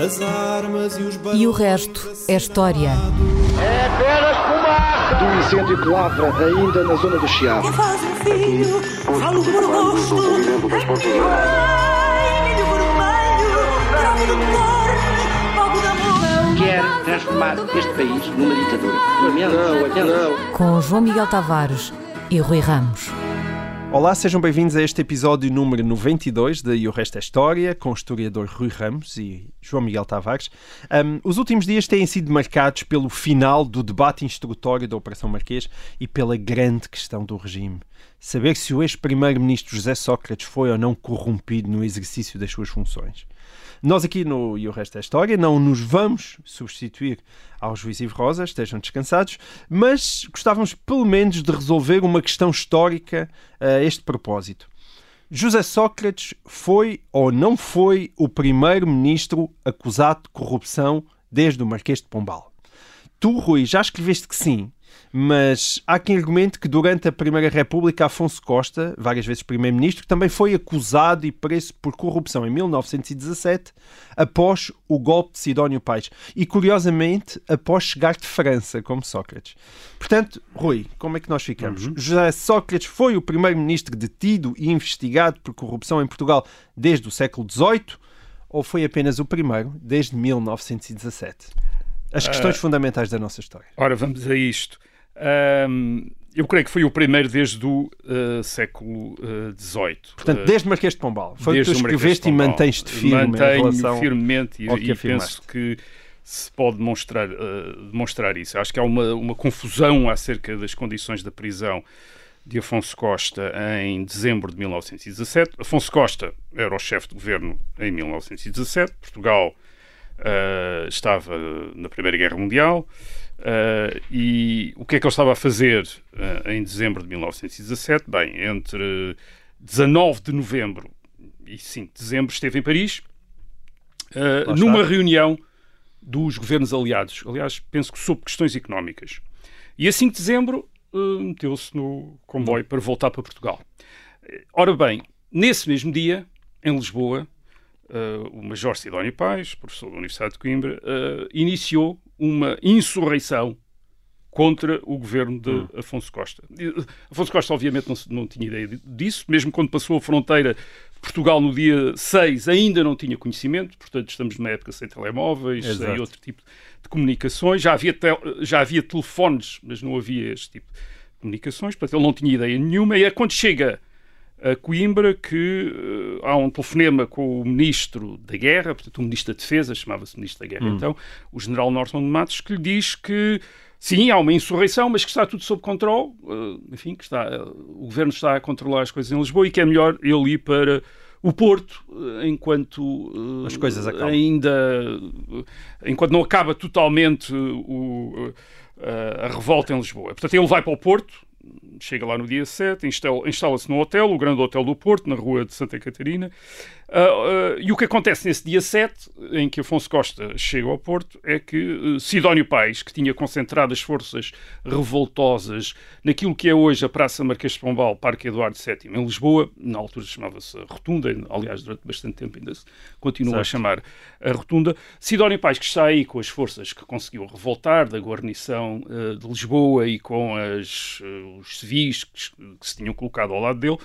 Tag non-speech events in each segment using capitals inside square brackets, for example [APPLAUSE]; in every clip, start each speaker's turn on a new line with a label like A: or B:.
A: As armas e os
B: E o resto é história.
C: É apenas fumaça!
D: Do incêndio que lavra ainda na zona do Chiado.
E: Que faz um filho, falo por amor.
C: Quer transformar este país numa ditadura.
D: Não, não.
B: Com João Miguel Tavares e Rui Ramos.
F: Olá, sejam bem-vindos a este episódio número 92 de E o Resto é História, com o historiador Rui Ramos e João Miguel Tavares. Um, os últimos dias têm sido marcados pelo final do debate instrutório da Operação Marquês e pela grande questão do regime. Saber se o ex-primeiro-ministro José Sócrates foi ou não corrompido no exercício das suas funções. Nós aqui no E o Resto é História não nos vamos substituir ao juiz Ivo Rosa, estejam descansados, mas gostávamos pelo menos de resolver uma questão histórica a este propósito. José Sócrates foi ou não foi o primeiro-ministro acusado de corrupção desde o Marquês de Pombal? Tu, Rui, já escreveste que sim, mas há quem argumente que durante a Primeira República Afonso Costa, várias vezes primeiro-ministro, também foi acusado e preso por corrupção em 1917, após o golpe de Sidónio Pais. E, curiosamente, após chegar de França, como Sócrates. Portanto, Rui, como é que nós ficamos? José Sócrates foi o primeiro-ministro detido e investigado por corrupção em Portugal desde o século XVIII ou foi apenas o primeiro desde 1917? As questões fundamentais da nossa história.
G: Ora, vamos a isto. Ahm, eu creio que foi o primeiro desde o ah, século XVIII.
F: Portanto, desde Marquês de Pombal. Foi o que tu
G: Desde
F: escreveste e mantens-te firme em
G: Mantenho
F: relação...
G: firmemente e,
F: ao que
G: e
F: afirmaste.
G: penso que se pode demonstrar, ah, demonstrar isso. Acho que há uma, uma confusão acerca das condições da prisão de Afonso Costa em dezembro de 1917. Afonso Costa era o chefe de governo em 1917. Portugal ah, estava na Primeira Guerra Mundial. ah, e o que é que ele estava a fazer ah, em dezembro de 1917? Bem, entre 19 de novembro e 5 de dezembro esteve em Paris numa reunião dos governos aliados. Aliás, penso que sobre questões económicas. E a 5 de dezembro meteu-se no comboio para voltar para Portugal. Ora bem, nesse mesmo dia, em Lisboa, ah, o Major Sidónio Pais, professor da Universidade de Coimbra, ah, iniciou uma insurreição contra o governo de Afonso Costa. Afonso Costa, obviamente, não, não tinha ideia di- disso, mesmo quando passou a fronteira, Portugal no dia 6 ainda não tinha conhecimento, portanto, estamos numa época sem telemóveis, sem
F: Exato.
G: outro tipo de comunicações. Já havia, tel- já havia telefones, mas não havia este tipo de comunicações, portanto, ele não tinha ideia nenhuma. E é quando chega a Coimbra que eh, há um telefonema com o ministro da Guerra, portanto, o ministro da Defesa, chamava-se ministro da Guerra então, o general Norton de Matos, que lhe diz que sim, há uma insurreição, mas que está tudo sob controle, eh, enfim, que está, eh, o governo está a controlar as coisas em Lisboa e que é melhor ele ir para o Porto enquanto
F: As coisas acalmam.
G: ainda enquanto não acaba totalmente o, a revolta em Lisboa. Portanto, ele vai para o Porto, chega lá no dia 7, instala- instala-se no hotel, o grande hotel do Porto, na rua de Santa Catarina. Ah, ah, e o que acontece nesse dia 7, em que Afonso Costa chega ao Porto, é que eh, Sidónio Pais, que tinha concentrado as forças revoltosas naquilo que é hoje a Praça Marquês de Pombal, Parque Eduardo VII, em Lisboa, na altura chamava-se Rotunda, aliás, durante bastante tempo ainda se continua a
F: Certo.
G: chamar a Rotunda. Sidónio Pais, que está aí com as forças que conseguiu revoltar da guarnição de Lisboa e com as, os civis que, que se tinham colocado ao lado dele,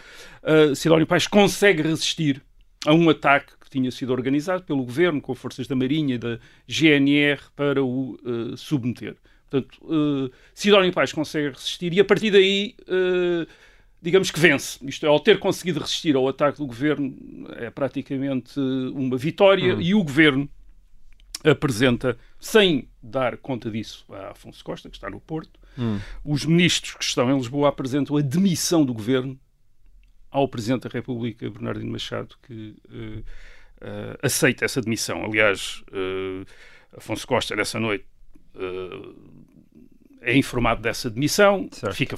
G: eh, Sidónio Pais consegue resistir a um ataque que tinha sido organizado pelo governo com forças da Marinha e da GNR para o eh, submeter. Portanto, eh, Sidónio Pais consegue resistir e a partir daí, eh, digamos que vence. Isto é, ao ter conseguido resistir ao ataque do governo, é praticamente uma vitória e o governo apresenta, sem dar conta disso a Afonso Costa, que está no Porto, os ministros que estão em Lisboa apresentam a demissão do governo ao Presidente da República, Bernardino Machado, que eh, eh, aceita essa demissão. Aliás, eh, Afonso Costa, nessa noite, é informado dessa demissão,
F: Certo.
G: fica,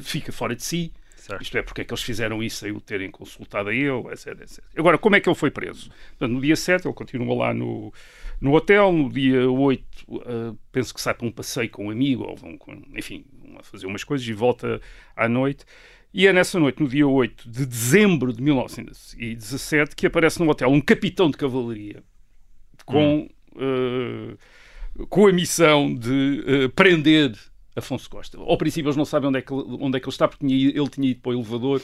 G: fica fora de si.
F: Certo.
G: Isto é, porque é que eles fizeram isso sem o terem consultado a ele, etc, etc. Agora, como é que ele foi preso? Portanto, no dia 7 ele continua lá no, no hotel, no dia 8 eh, penso que sai para um passeio com um amigo, ou vão, com- enfim, vão a fazer umas coisas e volta à noite. E é nessa noite, no dia 8 de dezembro de 1917, que aparece no hotel um capitão de cavalaria com, uh, com a missão de uh, prender Afonso Costa. Ao princípio eles não sabem onde é que, onde é que ele está, porque tinha, ele tinha ido para o elevador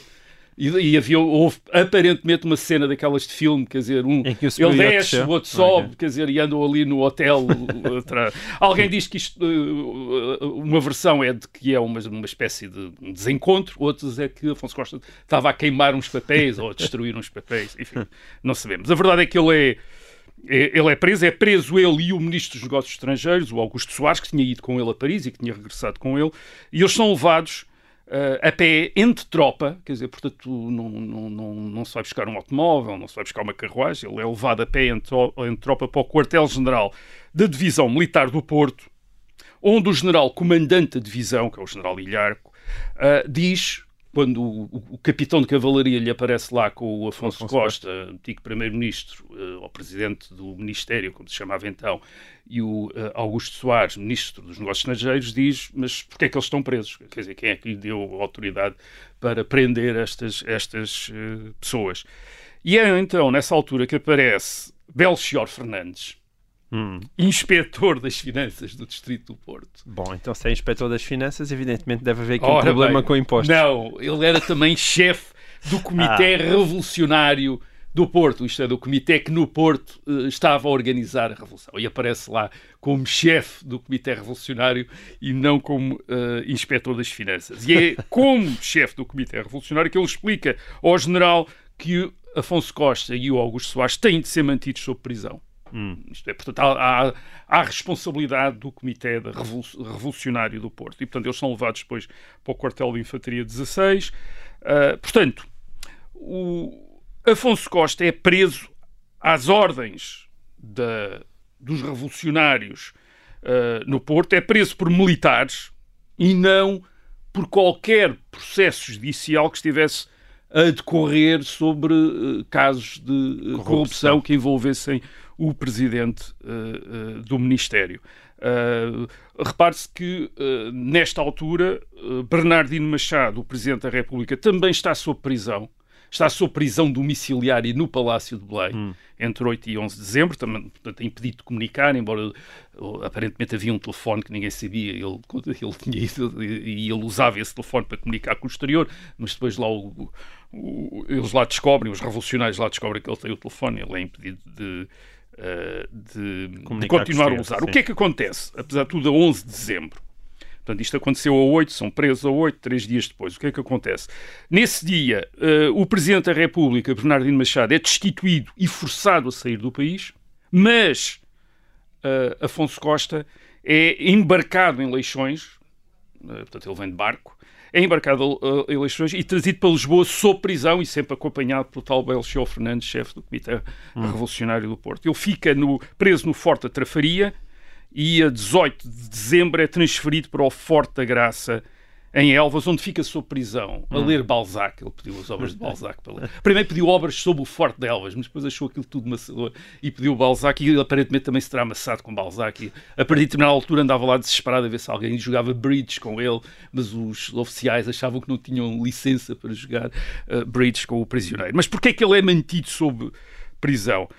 G: e, e, havia, houve aparentemente uma cena daquelas de filme, quer dizer, um, ele desce, o outro sobe, okay. quer dizer, e andam ali no hotel. [LAUGHS] Alguém diz que isto, uma versão é de que é uma, uma espécie de desencontro, outros é que Afonso Costa estava a queimar uns papéis ou a destruir uns papéis, enfim, não sabemos. A verdade é que ele é ele é preso, é preso ele e o Ministro dos Negócios Estrangeiros, o Augusto Soares, que tinha ido com ele a Paris e que tinha regressado com ele, e eles são levados Uh, a pé entre tropa, quer dizer, portanto, não, não, não, não se vai buscar um automóvel, não se vai buscar uma carruagem, ele é levado a pé entre, entre tropa para o quartel-general da Divisão Militar do Porto, onde o general comandante da divisão, que é o general Ilharco, uh, diz quando o, o, capitão de cavalaria lhe aparece lá com o Afonso, Afonso Costa, Costa, antigo primeiro-ministro, uh, ou presidente do Ministério, como se chamava então, e o uh, Augusto Soares, ministro dos Negócios Estrangeiros, diz: Mas porquê é que eles estão presos? Quer dizer, quem é que lhe deu autoridade para prender estas, estas uh, pessoas? E é então, nessa altura, que aparece Belchior Fernandes, Hum. Inspetor das Finanças do Distrito do Porto.
F: Bom, então se é Inspetor das Finanças, evidentemente deve haver aqui Ora, um problema bem, com impostos.
G: Não, ele era também chefe do Comitê ah. Revolucionário do Porto, isto é, do comitê que no Porto uh, estava a organizar a Revolução. E aparece lá como chefe do Comitê Revolucionário e não como uh, inspetor das finanças. E é [LAUGHS] como chefe do Comitê Revolucionário que ele explica ao general que Afonso Costa e o Augusto Soares têm de ser mantidos sob prisão. Hum. Isto é, portanto, há, há, responsabilidade do Comitê Revolucionário do Porto. E, portanto, eles são levados depois para o quartel de Infantaria 16. Uh, ah, portanto, o Afonso Costa é preso às ordens da, dos revolucionários uh, no Porto, é preso por militares e não por qualquer processo judicial que estivesse a decorrer sobre uh, casos de corrupção. corrupção que envolvessem o presidente uh, uh, do Ministério. Uh, Repare-se que, nesta altura, Bernardino Machado, o Presidente da República, também está sob prisão. Está sob prisão domiciliária no Palácio de Belém, hum. entre 8 e 11 de dezembro, também, portanto, impedido de comunicar, embora aparentemente havia um telefone que ninguém sabia, ele, ele tinha ido, e ele usava esse telefone para comunicar com o exterior, mas depois lá o, o, eles lá descobrem, os revolucionários lá descobrem que ele tem o telefone, ele é impedido de de, de, continuar a usar. Sim. O que é que acontece? Apesar de tudo, a 11 de dezembro. Portanto, isto aconteceu a 8, são presos a 8, três dias depois. O que é que acontece? Nesse dia, uh, o Presidente da República, Bernardino Machado, é destituído e forçado a sair do país, mas uh, Afonso Costa é embarcado em Leixões, portanto, ele vem de barco, é embarcado a eleições e trazido para Lisboa sob prisão e sempre acompanhado pelo tal Belchior Fernandes, chefe do Comitê hum. Revolucionário do Porto. Ele fica no, preso no Forte da Trafaria e a 18 de dezembro é transferido para o Forte da Graça em Elvas, onde fica sob prisão, a hum. ler Balzac. Ele pediu as obras de [LAUGHS] Balzac para ler. Primeiro pediu obras sobre o Forte de Elvas, mas depois achou aquilo tudo maçador e pediu Balzac. E ele aparentemente também se terá amassado com Balzac. E, a partir de determinada altura andava lá desesperado a ver se alguém jogava bridge com ele, mas os oficiais achavam que não tinham licença para jogar uh, bridge com o prisioneiro. Mas porquê é que ele é mantido sob prisão?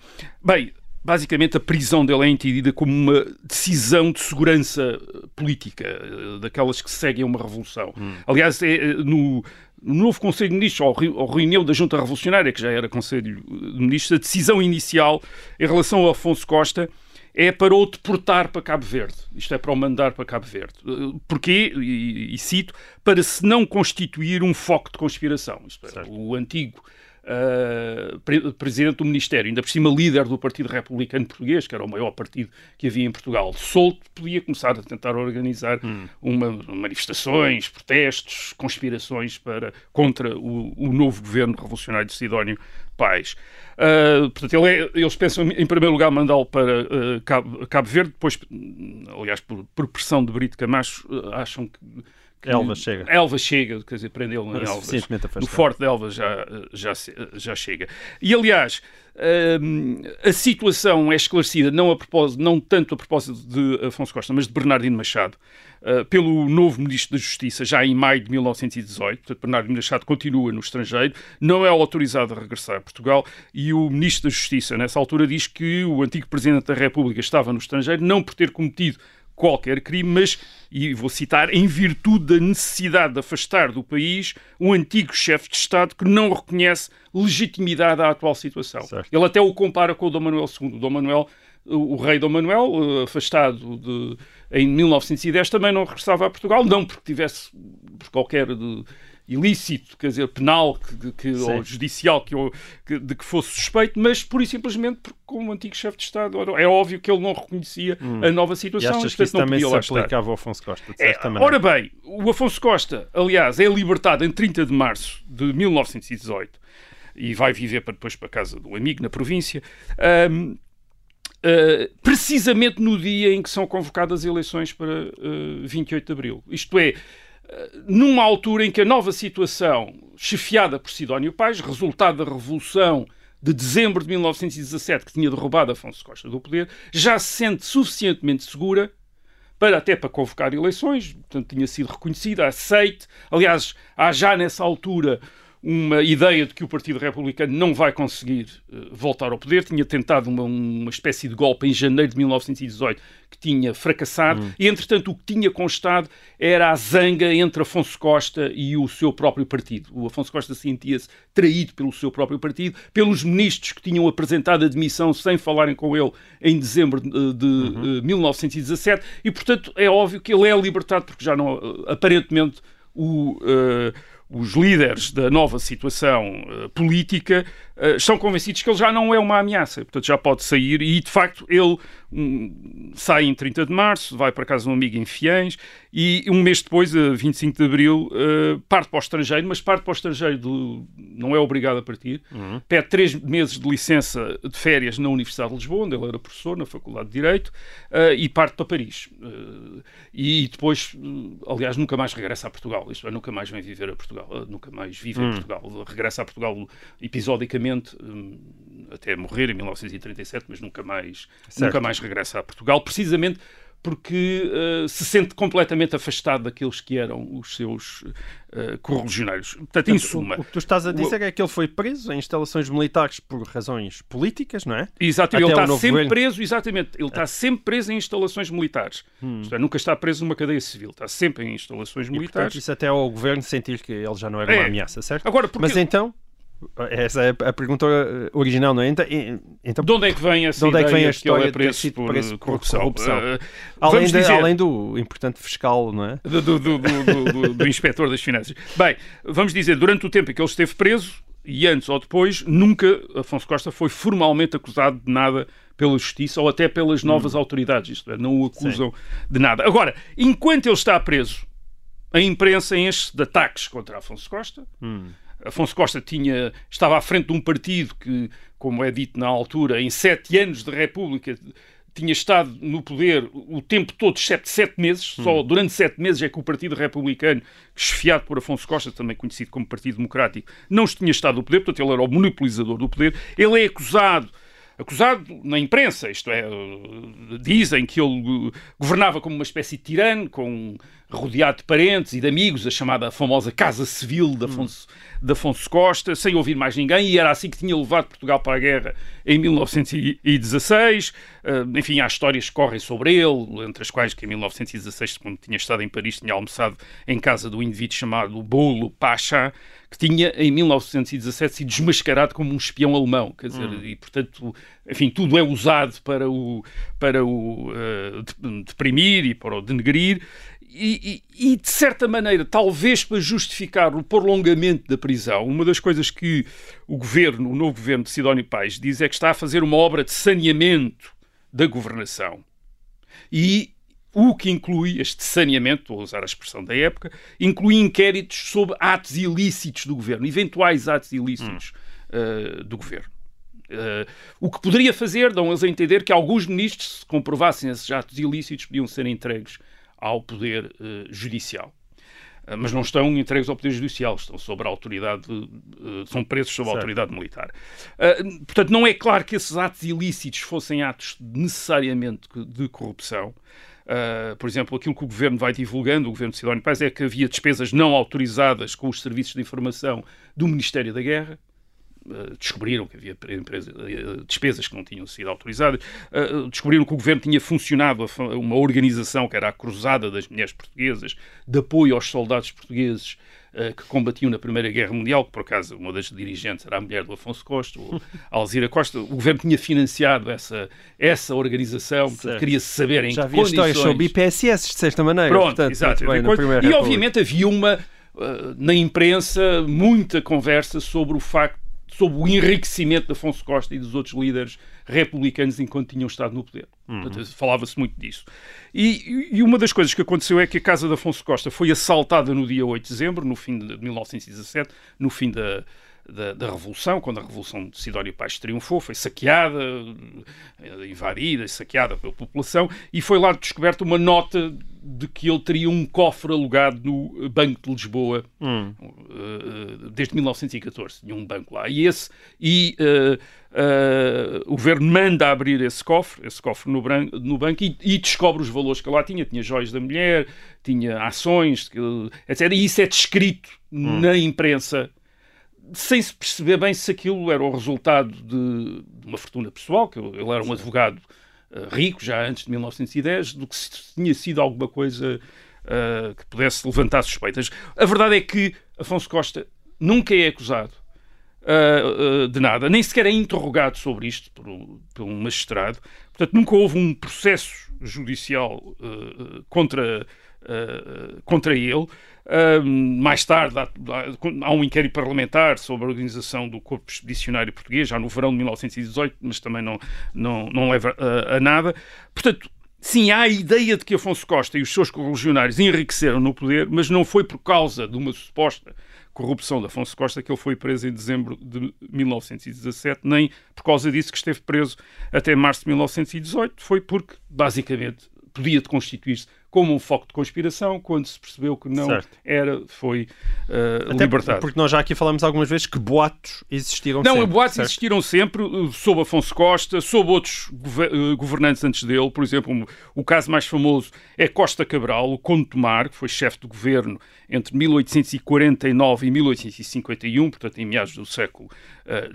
G: Bem, basicamente a prisão dele é entendida como uma decisão de segurança política, eh, daquelas que seguem uma revolução. Hum. Aliás, é, eh, no, no novo Conselho de Ministros, ou reunião da Junta Revolucionária, que já era Conselho de Ministros, a decisão inicial em relação ao Afonso Costa é para o deportar para Cabo Verde. Isto é para o mandar para Cabo Verde. Eh, porquê? E, e cito, para se não constituir um foco de conspiração. Isto é, o antigo uh, presidente do Ministério, ainda por cima líder do Partido Republicano Português, que era o maior partido que havia em Portugal, solto, podia começar a tentar organizar hum. uma, manifestações, protestos, conspirações para, contra o, o novo governo revolucionário de Sidónio Pais. Uh, portanto, ele é, eles pensam, em primeiro lugar, mandá-lo para uh, Cabo, Cabo, Verde, depois, aliás, por, por, pressão de Brito Camacho, uh, acham que que-
F: Elva chega.
G: Elva chega, quer dizer, prendê-lo em Elvas. No. Forte de Elvas já, já, já chega. E, aliás, hum, a situação é esclarecida não, a propósito, não tanto a propósito de Afonso Costa, mas de Bernardino Machado, uh, pelo novo Ministro da Justiça, já em maio de 1918. Portanto, Bernardino Machado continua no estrangeiro, não é autorizado a regressar a Portugal e o Ministro da Justiça, nessa altura, diz que o antigo Presidente da República estava no estrangeiro, não por ter cometido qualquer crime, mas, e vou citar, em virtude da necessidade de afastar do país um antigo chefe de Estado que não reconhece legitimidade à atual situação.
F: Certo.
G: Ele até o compara com o Dom Manuel II. O Dom Manuel, o rei Dom Manuel, eh, afastado de, em 1910, também não regressava a Portugal, não porque tivesse por qualquer de, ilícito, quer dizer, penal que, que- ou judicial que, que- de que fosse suspeito, mas pura e simplesmente porque, como antigo chefe de Estado, é óbvio que ele não reconhecia a nova
F: Hum. E
G: situação
F: achas que isso
G: não
F: também se aplicava ao Afonso Costa, de
G: É,
F: certa maneira?
G: ora bem, o Afonso Costa, aliás, é libertado em 30 de março de 1918 e vai viver para depois para a casa do amigo na província, ahm, ah, precisamente no dia em que são convocadas as eleições para ah, 28 de abril. Isto é, numa altura em que a nova situação, chefiada por Sidónio Pais, resultado da Revolução de dezembro de 1917, que tinha derrubado Afonso Costa do poder, já se sente suficientemente segura para até para convocar eleições, portanto tinha sido reconhecida, aceite. Aliás, há já nessa altura uma ideia de que o Partido Republicano não vai conseguir eh, voltar ao poder. Tinha tentado uma, uma espécie de golpe em janeiro de 1918 que tinha fracassado e, entretanto, o que tinha constado era a zanga entre Afonso Costa e o seu próprio partido. O Afonso Costa sentia-se traído pelo seu próprio partido, pelos ministros que tinham apresentado a demissão sem falarem com ele em dezembro de, de, eh, 1917 e, portanto, é óbvio que ele é libertado porque já não, eh, aparentemente, o, eh, os líderes da nova situação eh, política eh, estão convencidos que ele já não é uma ameaça, portanto já pode sair e de facto ele hum, sai em 30 de março, vai para casa de um amigo em Fiães e um mês depois, a 25 de abril, eh, parte para o estrangeiro, mas parte para o estrangeiro do- não é obrigado a partir, pede três meses de licença de férias na Universidade de Lisboa, onde ele era professor na Faculdade de Direito, eh, e parte para Paris. Eh, e depois, eh, aliás, nunca mais regressa a Portugal, isto é, nunca mais vem viver a Portugal, eh, nunca mais vive em Portugal. Regressa a Portugal episodicamente, hum, até morrer em 1937, mas nunca mais,
F: Certo.
G: nunca mais regressa a Portugal, precisamente porque eh, se sente completamente afastado daqueles que eram os seus uh, correligionários. Portanto, em suma,
F: O, o que tu estás a dizer é que ele foi preso em instalações militares por razões políticas, não é?
G: Exato,
F: Até
G: ele
F: o
G: está sempre
F: governo.
G: preso, exatamente, ele está sempre preso em instalações militares. Isto é, nunca está preso numa cadeia civil, está sempre em instalações
F: E, portanto,
G: militares.
F: isso até ao governo sentir que ele já não era uma
G: É.
F: ameaça, certo?
G: Agora, porque-
F: Mas então, essa é a pergunta eh, original, não é? Então, então
G: De onde é que vem essa
F: De onde é que vem a
G: ele
F: história
G: é
F: sido
G: por,
F: preso
G: uh,
F: por
G: corrupção?
F: corrupção?
G: Uh,
F: além, de-
G: dizer,
F: além do importante fiscal, não é?
G: do, do, do, do, do- inspetor das finanças. Bem, vamos dizer, durante o tempo em que ele esteve preso, e antes ou depois, nunca Afonso Costa foi formalmente acusado de nada pela justiça ou até pelas novas autoridades, isto é, não o acusam de nada. Agora, enquanto ele está preso, a imprensa enche de ataques contra Afonso Costa. Afonso Costa tinha, estava à frente de um partido que, como é dito na altura, em sete anos de República tinha estado no poder o tempo todo, exceto sete meses. Só durante sete meses é que o Partido Republicano, chefiado por Afonso Costa, também conhecido como Partido Democrático, não tinha estado no poder, portanto ele era o monopolizador do poder. Ele é acusado acusado na imprensa, isto é, dizem que ele governava como uma espécie de tirano, com rodeado de parentes e de amigos, a chamada famosa Casa Civil de Afonso, de Afonso Costa, sem ouvir mais ninguém, e era assim que tinha levado Portugal para a guerra em 1916. Eh, Enfim, há histórias que correm sobre ele, entre as quais que em 1916, quando tinha estado em Paris, tinha almoçado em casa do indivíduo chamado Bolo Pacha, que tinha em 1917 sido desmascarado como um espião alemão, quer dizer, e portanto, enfim, tudo é usado para o, para o de- deprimir e para o denegrir. E, e- e, de certa maneira, talvez para justificar o prolongamento da prisão, uma das coisas que o governo, o novo governo de Sidónio Pais, diz é que está a fazer uma obra de saneamento da governação. E o que inclui este saneamento, vou usar a expressão da época, inclui inquéritos sobre atos ilícitos do governo, eventuais atos ilícitos eh, do governo. Eh, o que poderia fazer, dão eles a entender que alguns ministros, se comprovassem esses atos ilícitos, podiam ser entregues ao poder eh, judicial. Uh, mas não estão entregues ao Poder Judicial, estão sob a autoridade, uh, são presos sob a autoridade militar. Uh, portanto, não é claro que esses atos ilícitos fossem atos necessariamente de corrupção. Uh, por exemplo, aquilo que o governo vai divulgando, o governo de Sidónio Pais, é que havia despesas não autorizadas com os serviços de informação do Ministério da Guerra. Uh, descobriram que havia uh, despesas que não tinham sido autorizadas, descobriram que o governo tinha funcionado uma organização que era a Cruzada das Mulheres Portuguesas, de apoio aos soldados portugueses que combatiam na Primeira Guerra Mundial, que por acaso uma das dirigentes era a mulher do Afonso Costa, [LAUGHS] Alzira Costa. O governo tinha financiado essa, essa organização, queria saber em
F: Já
G: que
F: havia
G: condições...
F: histórias sobre IPSS, de certa maneira.
G: Pronto,
F: portanto,
G: exato.
F: bem,
G: e obviamente havia uma, uh, na imprensa, muita conversa sobre o facto sobre o enriquecimento de Afonso Costa e dos outros líderes republicanos enquanto tinham estado no poder. Uhum. Falava-se muito disso. E, e, uma das coisas que aconteceu é que a casa de Afonso Costa foi assaltada no dia 8 de dezembro, no fim de 1917, no fim da, da, da, Revolução, quando a Revolução de Sidónio Paz triunfou, foi saqueada, invadida, saqueada pela população, e foi lá descoberta uma nota de que ele teria um cofre alugado no Banco de Lisboa hum. uh, desde 1914. Tinha um banco lá. E, esse, e uh, uh, o governo manda abrir esse cofre, esse cofre no, branco, no banco, e, e, descobre os valores que lá tinha. Tinha joias da mulher, tinha ações, etc. E isso é descrito hum. na imprensa sem se perceber bem se aquilo era o resultado de, uma fortuna pessoal, que ele era um advogado uh, rico já antes de 1910, do que se tinha sido alguma coisa uh, que pudesse levantar suspeitas. A verdade é que Afonso Costa nunca é acusado uh, de nada, nem sequer é interrogado sobre isto por, por um magistrado. Portanto, nunca houve um processo judicial contra, contra ele. Uh, mais tarde, há, há, um inquérito parlamentar sobre a organização do Corpo Expedicionário Português, já no verão de 1918, mas também não, não, não leva a, a nada. Portanto, Sim, há a ideia de que Afonso Costa e os seus correligionários enriqueceram no poder, mas não foi por causa de uma suposta corrupção de Afonso Costa que ele foi preso em dezembro de 1917, nem por causa disso que esteve preso até março de 1918. Foi porque, basicamente, podia constituir-se como um foco de conspiração, quando se percebeu que não certo. era, foi uh,
F: Até
G: libertado.
F: Porque nós já aqui falamos algumas vezes que boatos existiram
G: não,
F: sempre.
G: Não, boatos
F: certo?
G: existiram sempre, uh, sob Afonso Costa, sob outros uh, governantes antes dele. Por exemplo, o caso mais famoso é Costa Cabral, o Conde Tomar, que foi chefe do governo entre 1849 e 1851, portanto em meados do século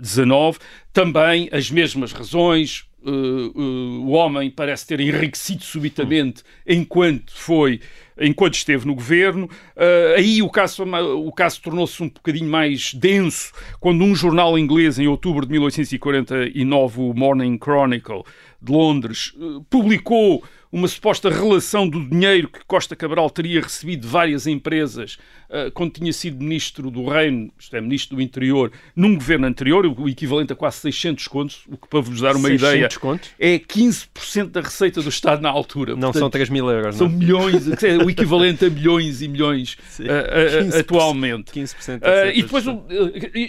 G: XIX. Uh, Também as mesmas razões, Uh, uh, o homem parece ter enriquecido subitamente enquanto foi enquanto esteve no governo. Uh, aí o caso, o caso tornou-se um bocadinho mais denso quando um jornal inglês, em outubro de 1849, o Morning Chronicle de Londres, publicou uma suposta relação do dinheiro que Costa Cabral teria recebido de várias empresas uh, quando tinha sido ministro do Reino, isto é, ministro do Interior, num governo anterior, o equivalente a quase 600 contos, o que para vos dar uma ideia
F: contos?
G: é 15% da receita do Estado na altura.
F: Não Portanto, são 3 mil euros,
G: São não? milhões, é o equivalente a milhões e milhões uh, uh, atualmente.
F: 15%
G: e depois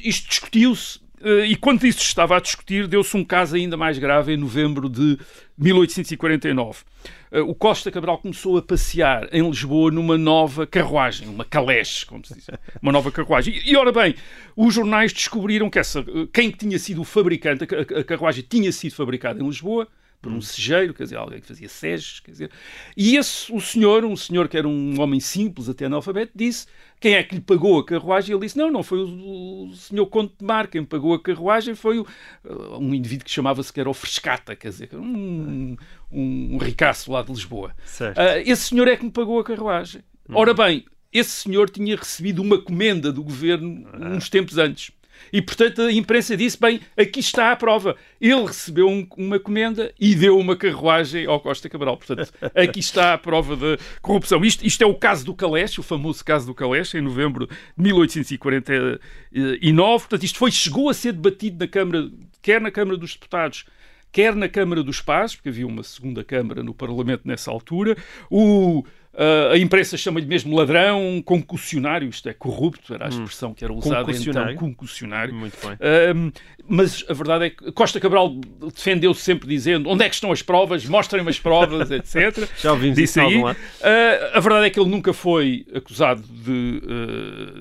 G: isto discutiu-se e quando isso estava a discutir, deu-se um caso ainda mais grave em novembro de 1849. Eh, o Costa Cabral começou a passear em Lisboa numa nova carruagem, uma caleche, como se diz, uma nova carruagem. E, ora bem, os jornais descobriram que essa, quem tinha sido o fabricante, a carruagem tinha sido fabricada em Lisboa, por um segeiro, quer dizer, alguém que fazia seges, quer dizer. E esse, o senhor, um senhor que era um homem simples, até analfabeto, disse quem é que lhe pagou a carruagem? Ele disse, não, não foi o, o senhor Conde de Mar, quem pagou a carruagem foi o, uh, um indivíduo que chamava-se que era o Frescata, quer dizer, um, um, um ricaço lá de Lisboa. Uh, esse senhor é que me pagou a carruagem. Ora bem, esse senhor tinha recebido uma comenda do governo ah. uns tempos antes. E, portanto, a imprensa disse: bem, aqui está a prova. Ele recebeu um, uma comenda e deu uma carruagem ao Costa Cabral. Portanto, aqui está a prova da corrupção. Isto, isto é o caso do Caleche, o famoso caso do Caleche, em novembro de 1849. Portanto, isto foi, chegou a ser debatido na Câmara, quer na Câmara dos Deputados, quer na Câmara dos Pazes, porque havia uma segunda Câmara no Parlamento nessa altura, o Uh, a imprensa chama-lhe mesmo ladrão, concussionário, isto é, corrupto, era a expressão que era usada então, concussionário.
F: Muito bem.
G: Uh, mas a verdade é que Costa Cabral defendeu-se sempre dizendo onde é que estão as provas, mostrem-me as provas, etc. [LAUGHS]
F: Já ouvimos isso aí. Uh,
G: a verdade é que ele nunca foi acusado de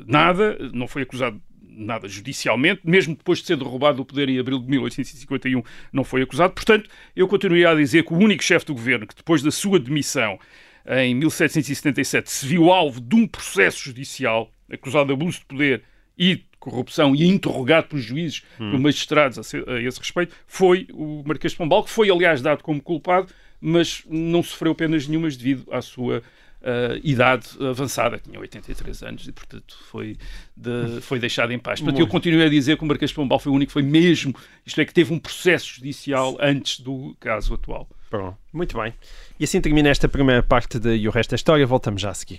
G: nada, não foi acusado nada judicialmente, mesmo depois de ser derrubado do poder em abril de 1851, não foi acusado. Portanto, eu continuaria a dizer que o único chefe do governo que depois da sua demissão em 1777, se viu alvo de um processo judicial acusado de abuso de poder e de corrupção e interrogado por juízes, hum. por magistrados a, esse respeito, foi o Marquês de Pombal, que foi, aliás, dado como culpado, mas não sofreu penas nenhumas devido à sua uh, idade avançada, tinha 83 anos e, portanto, foi, de, foi deixado em paz. Portanto, eu continuo a dizer que o Marquês de Pombal foi o único foi mesmo, isto é, que teve um processo judicial antes do caso atual.
F: Muito bem. E assim termina esta primeira parte de E o Resto da História. Voltamos já a seguir.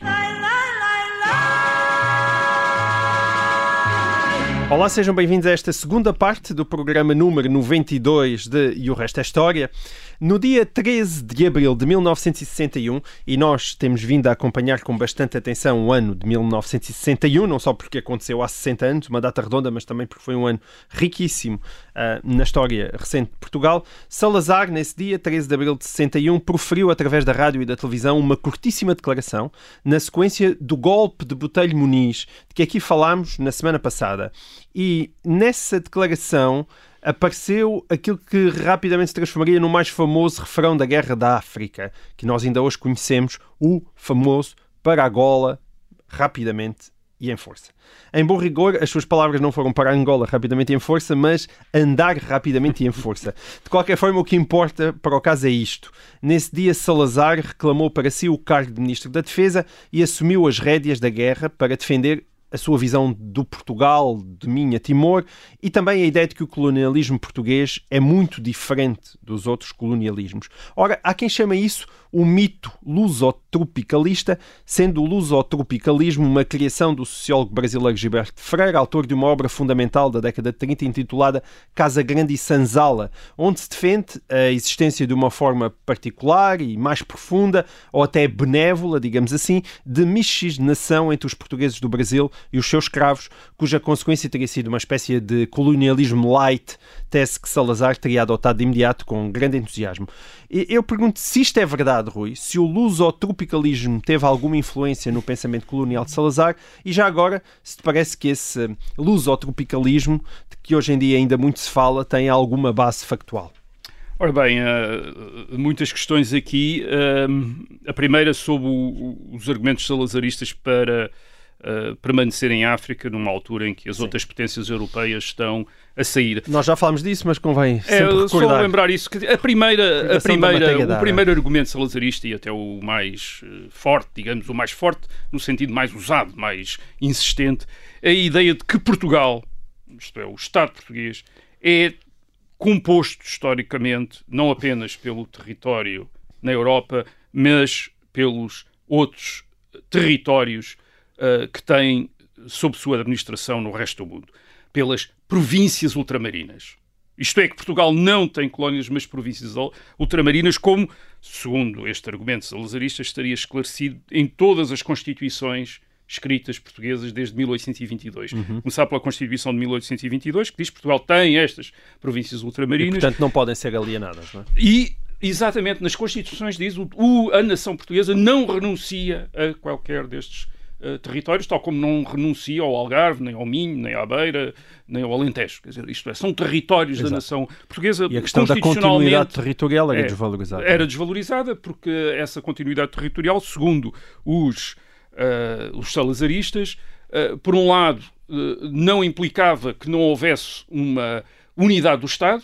F: Olá, sejam bem-vindos a esta segunda parte do programa número 92 de E o Resto é História. No dia 13 de abril de 1961, e nós temos vindo a acompanhar com bastante atenção o ano de 1961, não só porque aconteceu há 60 anos, uma data redonda, mas também porque foi um ano riquíssimo na história recente de Portugal, Salazar, nesse dia, 13 de abril de 61, proferiu através da rádio e da televisão uma curtíssima declaração na sequência do golpe de Botelho Muniz, de que aqui falámos na semana passada. E nessa declaração apareceu aquilo que rapidamente se transformaria no mais famoso refrão da Guerra da África, que nós ainda hoje conhecemos, o famoso para Angola, rapidamente e em força. Em bom rigor, as suas palavras não foram para Angola rapidamente e em força, mas andar rapidamente e em força. De qualquer forma, o que importa para o caso é isto. Nesse dia, Salazar reclamou para si o cargo de Ministro da Defesa e assumiu as rédeas da guerra para defender a sua visão do Portugal, de Minha Timor, e também a ideia de que o colonialismo português é muito diferente dos outros colonialismos. Ora, há quem chama isso o mito lusotropicalista, sendo o lusotropicalismo uma criação do sociólogo brasileiro Gilberto Freire, autor de uma obra fundamental da década de 30 intitulada Casa Grande e Sanzala, onde se defende a existência de uma forma particular e mais profunda, ou até benévola, digamos assim, de miscigenação entre os portugueses do Brasil e os seus escravos, cuja consequência teria sido uma espécie de colonialismo light, tese que Salazar teria adotado de imediato com grande entusiasmo. Eu pergunto se isto é verdade, Rui, se o lusotropicalismo teve alguma influência no pensamento colonial de Salazar e já agora, se te parece que esse lusotropicalismo, de que hoje em dia ainda muito se fala, tem alguma base factual.
G: Ora bem, uh, muitas questões aqui. Uh, a primeira sobre os argumentos salazaristas para uh, permanecer em África numa altura em que as Sim. outras potências europeias estão a sair.
F: Nós já falámos disso, mas convém é, recordar.
G: Só lembrar isso, que a primeira, a primeira, o primeiro argumento salazarista e até o mais uh, forte, digamos, o mais forte no sentido mais usado, mais insistente, é a ideia de que Portugal, isto é, o Estado português, é composto historicamente não apenas pelo território na Europa, mas pelos outros territórios uh, que têm sob sua administração no resto do mundo, pelas províncias ultramarinas. Isto é, que Portugal não tem colónias, mas províncias ultramarinas, como, segundo este argumento salazarista, estaria esclarecido em todas as constituições escritas portuguesas desde 1822. Uhum. Começar pela Constituição de 1822, que diz que Portugal tem estas províncias ultramarinas.
F: E, portanto, não podem ser alienadas, não é?
G: E, exatamente, nas Constituições diz o a nação portuguesa não renuncia a qualquer destes uh, territórios, tal como não renuncia ao Algarve, nem ao Minho, nem à Beira, nem ao Alentejo. Quer dizer, isto é, são territórios Exato. da nação portuguesa.
F: E a questão da continuidade territorial era é, desvalorizada.
G: Era desvalorizada porque essa continuidade territorial, segundo os, uh, os salazaristas, uh, por um lado, não implicava que não houvesse uma unidade do Estado,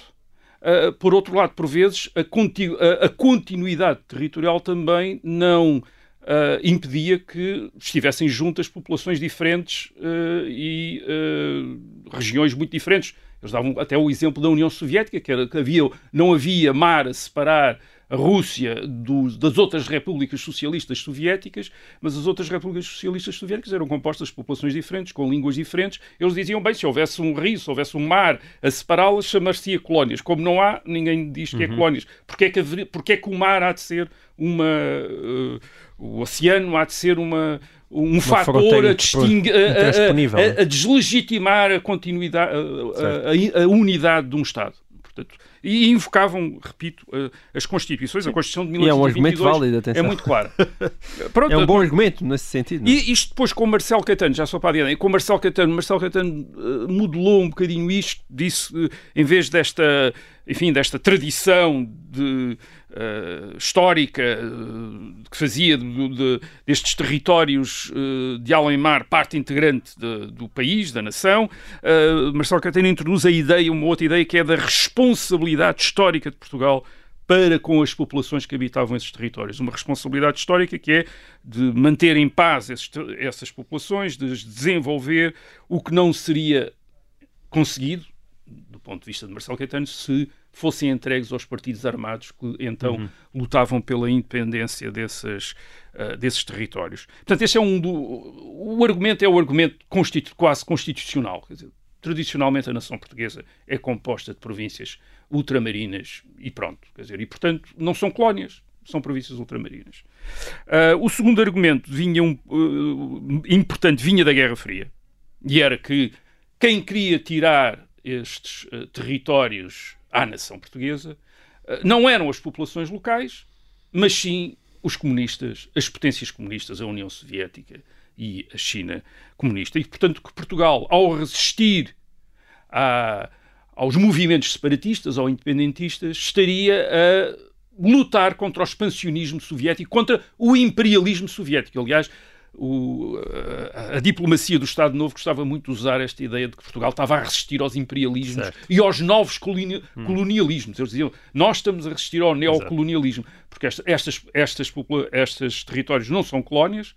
G: por outro lado, por vezes, a, continu a, a continuidade territorial também não uh, impedia que estivessem juntas populações diferentes uh, e uh, regiões muito diferentes. Eles davam até o exemplo da União Soviética, que era que havia, não havia mar a separar a Rússia do, das outras repúblicas socialistas soviéticas, mas as outras repúblicas socialistas soviéticas eram compostas de populações diferentes, com línguas diferentes. Eles diziam, bem, se houvesse um rio, se houvesse um mar a separá-las, chamar-se-ia colónias. Como não há, ninguém diz que é uhum. colónias. Porque é que, haveria, porque é que o mar há de ser uma... Uh, o oceano há de ser uma um uma fator a, distingue, a, a, a, a, deslegitimar a continuidade, a, unidade de um Estado. Portanto, e invocavam, repito, as Constituições, a Constituição de 1922 e é um argumento válido, atenção. é muito claro. [LAUGHS]
F: Pronto, é um bom argumento nesse sentido. Não?
G: É? E isto depois com Marcelo Caetano, já só para adiante, com Marcelo Caetano, Marcelo Caetano uh, modelou um bocadinho isto, disse, em vez desta, enfim, desta tradição de uh, histórica uh, que fazia de, de, destes territórios uh, de além-mar parte integrante de, do país, da nação, Marcelo Caetano introduz a ideia, uma outra ideia, que é da responsabilidade histórica de Portugal para com as populações que habitavam esses territórios. Uma responsabilidade histórica que é de manter em paz esses, essas populações, de desenvolver o que não seria conseguido, do ponto de vista de Marcelo Caetano, se fossem entregues aos partidos armados que então uhum. lutavam pela independência desses, uh, desses territórios. Portanto, esse é um do, o argumento é o argumento constitu, quase constitucional. Dizer, tradicionalmente a nação portuguesa é composta de províncias ultramarinas e pronto. Quer dizer, e portanto não são colónias, são províncias ultramarinas. Uh, o segundo argumento vinha um, uh, importante vinha da Guerra Fria e era que quem queria tirar estes uh, territórios à nação portuguesa uh, não eram as populações locais, mas sim os comunistas, as potências comunistas, a União Soviética e a China comunista. E, portanto, que Portugal, ao resistir a, aos movimentos separatistas ou independentistas, estaria a lutar contra o expansionismo soviético, contra o imperialismo soviético. Aliás, o, a, a, diplomacia do Estado Novo gostava muito de usar esta ideia de que Portugal estava a resistir aos imperialismos certo. e aos novos coloni hum. colonialismos. Eles diziam, nós estamos a resistir ao neocolonialismo, porque esta, estas, estas, estes territórios não são colónias,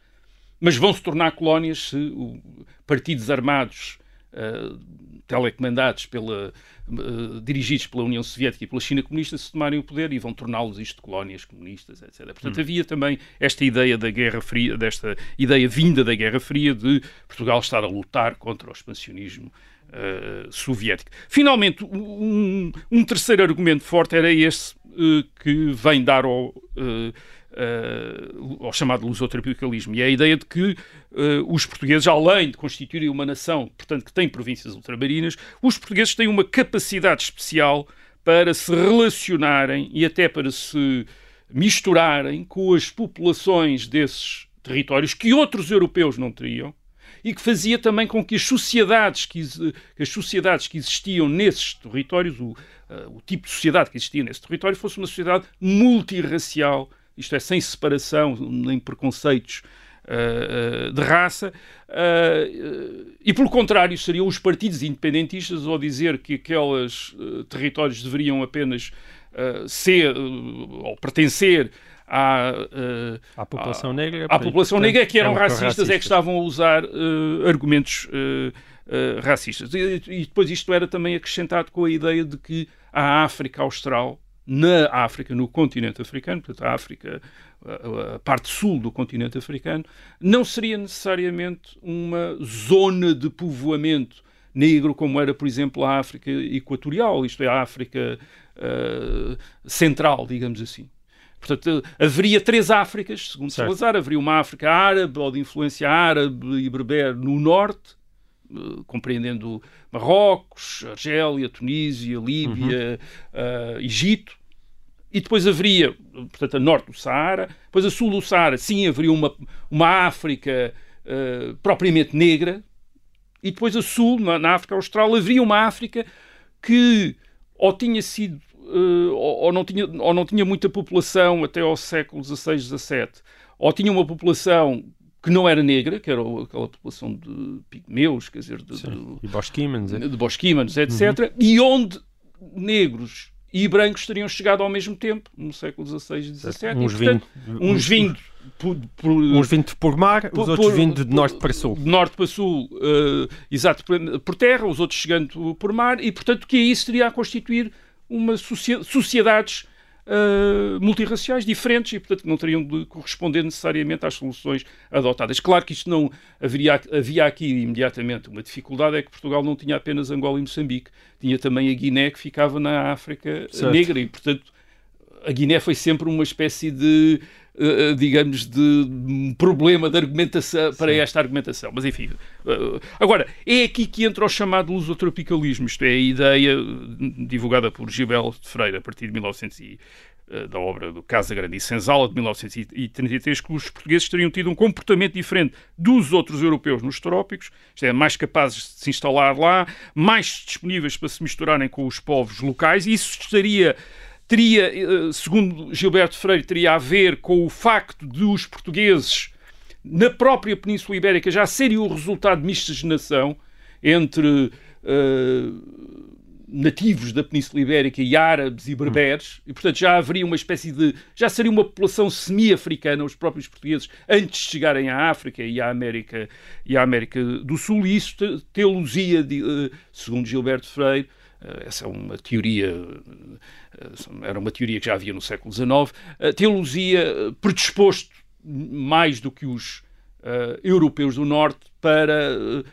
G: mas vão se tornar colónias se o, partidos armados uh, telecomandados pela eh, dirigidos pela União Soviética e pela China comunista se tomarem o poder e vão torná-los isto colónias comunistas, etc. Portanto, hum. havia também esta ideia da Guerra Fria, desta ideia vinda da Guerra Fria de Portugal estar a lutar contra o expansionismo uh, soviético. Finalmente, um, um, terceiro argumento forte era esse uh, que vem dar ao uh, ao chamado lusotropicalismo. E é a ideia de que uh, os portugueses, além de constituírem uma nação, portanto, que tem províncias ultramarinas, os portugueses têm uma capacidade especial para se relacionarem e até para se misturarem com as populações desses territórios que outros europeus não teriam e que fazia também com que as sociedades que, as sociedades que existiam nesses territórios, o, uh, o tipo de sociedade que existia nesse território, fosse uma sociedade multirracial isto é, sem separação nem preconceitos uh, uh, de raça, uh, e pelo contrário, seriam os partidos independentistas ao dizer que aqueles territórios deveriam apenas ser ou pertencer à, uh,
F: à população negra,
G: à população negra que eram racistas, racistas, é que estavam a usar uh, argumentos uh, racistas. E, e, depois isto era também acrescentado com a ideia de que a África Austral na África, no continente africano, portanto, a África, a, a, parte sul do continente africano, não seria necessariamente uma zona de povoamento negro, como era, por exemplo, a África Equatorial, isto é, a África uh, Central, digamos assim. Portanto, haveria três Áfricas, segundo certo. Salazar. Haveria uma África árabe ou de influência árabe e berber no norte, compreendendo Marrocos, Argélia, Tunísia, Líbia, uhum. uh, Egito. E depois haveria, portanto, a norte do Saara, depois a sul do Saara, sim, haveria uma, uma África uh, propriamente negra, e depois a sul, na, na, África Austral, haveria uma África que ou tinha sido, uh, ou, ou, não tinha, ou não tinha muita população até ao século XVI, XVII, ou tinha uma população que não era negra, que era aquela população de pigmeus, quer dizer, de,
F: Sim, de, bosquímanos, é?
G: de bosquímanos, etc., uhum. e onde negros e brancos teriam chegado ao mesmo tempo, no século XVI e XVII.
F: Uns vindo,
G: uns vindo
F: por, por, uns vindo por mar, por, os outros por, vindo de norte para sul.
G: De norte para sul, uh, exato, por terra, os outros chegando por mar, e portanto que isso teria a constituir uma sociedades uh, multirraciais diferentes e, portanto, não teriam de corresponder necessariamente às soluções adotadas. Claro que isto não haveria, havia aqui imediatamente uma dificuldade, é que Portugal não tinha apenas Angola e Moçambique, tinha também a Guiné que ficava na África
F: Certo.
G: Negra e, portanto, a Guiné foi sempre uma espécie de, digamos, de um problema de argumentação para esta argumentação. Mas enfim, uh, agora, é aqui que entra o chamado lusotropicalismo, isto é, a ideia divulgada por Gilberto Freire a partir de 1900 e, uh, da obra do Casa Grande e Senzala de 1933, que os portugueses teriam tido um comportamento diferente dos outros europeus nos trópicos, isto é, mais capazes de se instalar lá, mais disponíveis para se misturarem com os povos locais, e isso estaria teria, eh, segundo Gilberto Freire, teria a ver com o facto de os portugueses na própria Península Ibérica já serem o resultado de miscigenação entre uh, nativos da Península Ibérica e árabes e berberes, e portanto já haveria uma espécie de. já seria uma população semi-africana, os próprios portugueses, antes de chegarem à África e à América, e à América do Sul, e isso teologia, de, uh, segundo Gilberto Freire, essa é uma teoria, era uma teoria que já havia no século XIX, a teologia predisposto mais do que os uh, europeus do Norte para uh,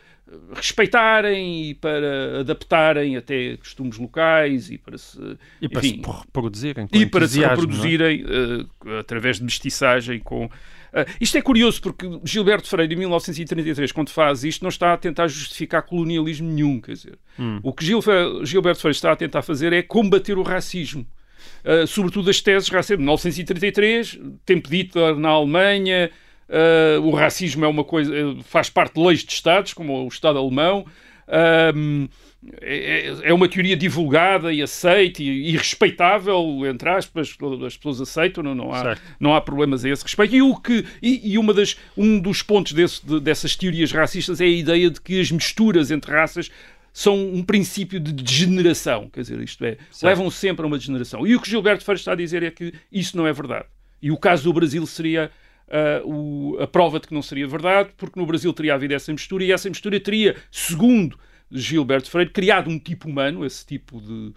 G: respeitarem e para adaptarem até costumes locais e para se,
F: e para
G: enfim,
F: se reproduzirem
G: e para se
F: é?
G: reproduzirem uh, através de mestiçagem com isto é curioso porque Gilberto Freire, em 1933, quando faz isto, não está a tentar justificar colonialismo nenhum. Quer dizer,
F: hum.
G: o que Gil, Gilberto Freire está a tentar fazer é combater o racismo. Uh, sobretudo as teses racistas. 1933, tempo de Hitler na Alemanha, uh, o racismo é uma coisa, faz parte de leis de Estados, como o Estado alemão. É, é uma teoria divulgada e aceita e, e, respeitável, entre aspas, as pessoas aceitam, não, não, há, não há problemas a esse respeito. E, o que, e, e uma das, um dos pontos desse, de, dessas teorias racistas é a ideia de que as misturas entre raças são um princípio de degeneração, quer dizer, isto é, certo. levam sempre a uma degeneração. E o que Gilberto Freire está a dizer é que isso não é verdade. E o caso do Brasil seria uh, o, a prova de que não seria verdade, porque no Brasil teria havido essa mistura e essa mistura teria, segundo Gilberto Freire, criado um tipo humano, esse tipo de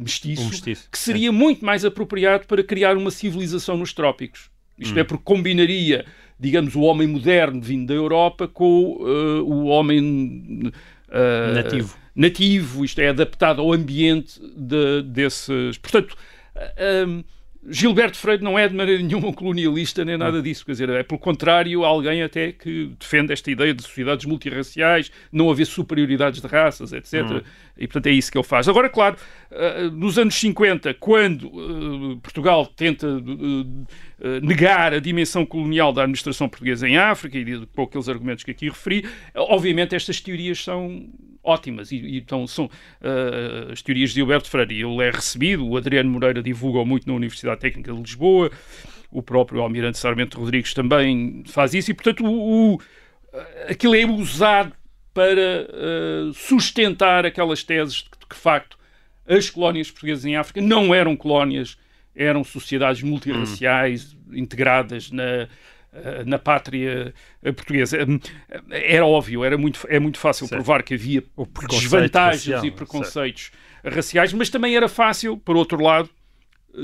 G: mestiço,
F: um mestiço.
G: que seria é. muito mais apropriado para criar uma civilização nos trópicos. Isto hum. é porque combinaria, digamos, o homem moderno vindo da Europa com uh, o homem uh,
F: nativo.
G: nativo, isto é, adaptado ao ambiente de, desses. Portanto, uh, Gilberto Freire não é de maneira nenhuma um colonialista nem nada disso, quer dizer, é pelo contrário alguém até que defende esta ideia de sociedades multirraciais, não haver superioridades de raças, etc. Hum. E portanto é isso que ele faz. Agora, claro, uh, nos anos 50, quando uh, Portugal tenta uh, negar a dimensão colonial da administração portuguesa em África e com aqueles argumentos que aqui referi, obviamente estas teorias são ótimas. E, e então são uh, as teorias de Gilberto Freire. Ele é recebido, o Adriano Moreira divulga muito na Universidade Técnica de Lisboa, o próprio Almirante Sarmento Rodrigues também faz isso, e portanto o, o aquilo é usado para uh, sustentar aquelas teses de que, de facto, as colónias portuguesas em África não eram colónias, eram sociedades multirraciais hum. integradas na na pátria portuguesa. Era óbvio, era muito, é muito fácil certo. provar que havia desvantagens racial, e preconceitos certo. raciais, mas também era fácil, por outro lado,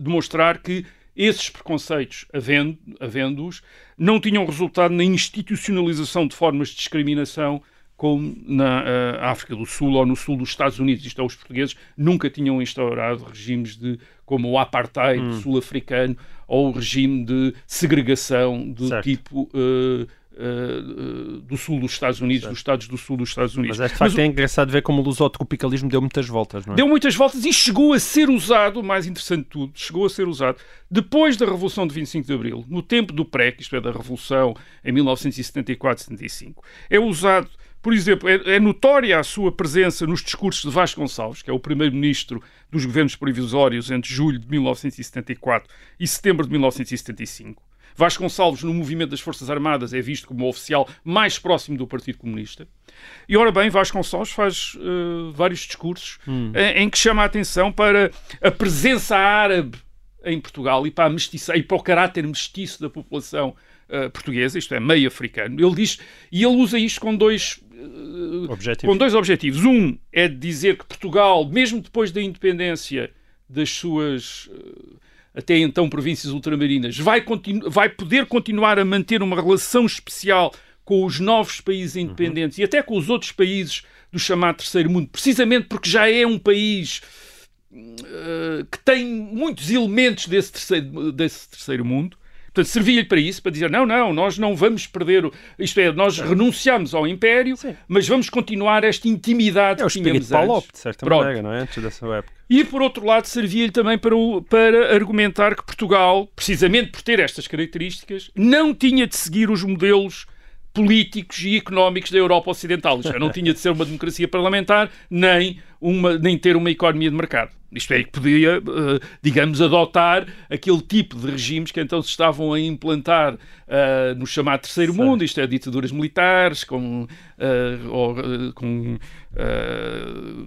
G: demonstrar que esses preconceitos, havendo-os, havendo não tinham resultado na institucionalização de formas de discriminação como na uh, África do Sul ou no sul dos Estados Unidos. Isto é, os portugueses nunca tinham instaurado regimes de, como o apartheid hum. sul-africano ou o regime de segregação do certo. tipo uh, uh, do sul dos Estados Unidos, dos Estados do sul dos Estados Unidos.
F: Mas, de facto, Mas, é engraçado ver como o lusotropicalismo deu muitas voltas, não é?
G: Deu muitas voltas e chegou a ser usado, mais interessante de tudo, chegou a ser usado depois da Revolução de 25 de Abril, no tempo do PREC, isto é, da Revolução em 1974-75. É usado por exemplo, é, é, notória a sua presença nos discursos de Vasco Gonçalves, que é o primeiro-ministro dos governos provisórios entre julho de 1974 e setembro de 1975. Vasco Gonçalves, no movimento das Forças Armadas, é visto como o oficial mais próximo do Partido Comunista. E, ora bem, Vasco Gonçalves faz uh, vários discursos hum. em, em, que chama a atenção para a presença árabe em Portugal e para, a mestiça, e para o caráter mestiço da população uh, portuguesa, isto é, meio africano. Ele diz, e ele usa isto com dois
F: objetivos.
G: com dois objetivos. Um é dizer que Portugal, mesmo depois da independência das suas até então províncias ultramarinas, vai, vai poder continuar a manter uma relação especial com os novos países independentes uhum. e até com os outros países do chamado Terceiro Mundo, precisamente porque já é um país uh, que tem muitos elementos desse terceiro, desse terceiro mundo. Portanto, servia-lhe para isso, para dizer, não, não, nós não vamos perder, isto é, nós renunciamos ao Império, Sim. mas vamos continuar esta intimidade
F: é
G: que tínhamos
F: antes. de certa Pronto. maneira, não é? Antes dessa época.
G: E, por outro lado, servia-lhe também para, o, para argumentar que Portugal, precisamente por ter estas características, não tinha de seguir os modelos políticos e económicos da Europa Ocidental. Isto não tinha de ser uma democracia parlamentar, nem, uma, nem ter uma economia de mercado. Isto é, que podia, uh, digamos, adotar aquele tipo de regimes que então se estavam a implantar uh, no chamado Terceiro Sim. Mundo, isto é, ditaduras militares, com, uh, ou, com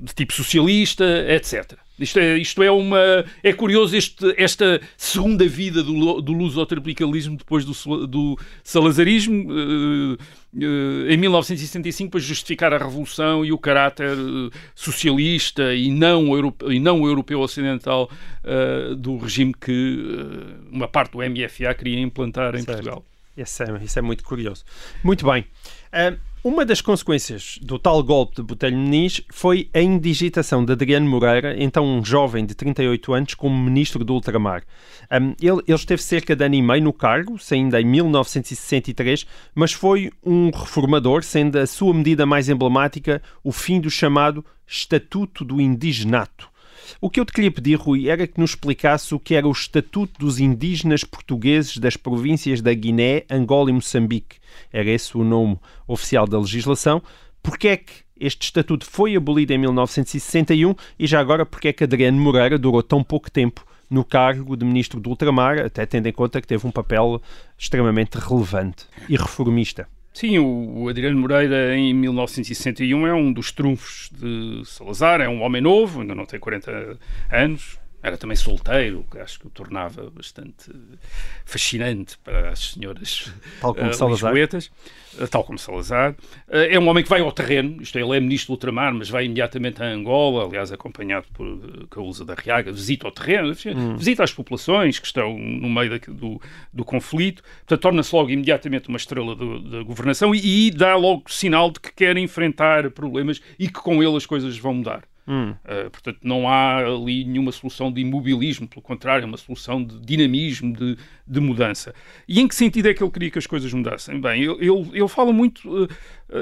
G: de tipo socialista, etc. Isto é, isto é uma. É curioso este, esta segunda vida do, do luso-tropicalismo depois do, do salazarismo. Uh, uh, em 1965, para justificar a revolução e o caráter uh, socialista e não, europeu, e não europeu ocidental do regime que uma parte do MFA queria implantar em certo. Portugal.
F: Isso é, isso é muito curioso. Muito bem. Uma das consequências do tal golpe de Botelho Muniz foi a indigitação de Adriano Moreira, então um jovem de 38 anos, como ministro do ultramar. Um, ele, ele, esteve cerca de ano e meio no cargo, saindo em 1963, mas foi um reformador, sendo a sua medida mais emblemática o fim do chamado Estatuto do Indigenato. O que eu te queria pedir, Rui, era que nos explicasse o que era o Estatuto dos Indígenas Portugueses das províncias da Guiné, Angola e Moçambique. Era esse o nome oficial da legislação. Porquê é que este estatuto foi abolido em 1961 e já agora porque é que Adriano Moreira durou tão pouco tempo no cargo de Ministro do Ultramar, até tendo em conta que teve um papel extremamente relevante e reformista.
G: Sim, o Adriano Moreira, em 1961, é um dos trunfos de Salazar, é um homem novo, ainda não tem 40 anos, era também solteiro, que acho que o tornava bastante fascinante para as senhoras
F: tal como uh, Salazar.
G: Uh, tal como Salazar. Uh, é um homem que vai ao terreno, isto é, ele é ministro do ultramar, mas vai imediatamente a Angola, aliás, acompanhado por uh, Causa da Riaga, visita ao terreno, hum. visita as populações que estão no meio da, do, do conflito, portanto, torna-se logo imediatamente uma estrela da governação e, e dá logo sinal de que quer enfrentar problemas e que com ele as coisas vão mudar. Hum. Uh, portanto, não há ali nenhuma solução de imobilismo, pelo contrário, é uma solução de dinamismo, de, de mudança. E em que sentido é que ele queria que as coisas mudassem? Bem, ele, ele, ele fala muito, uh,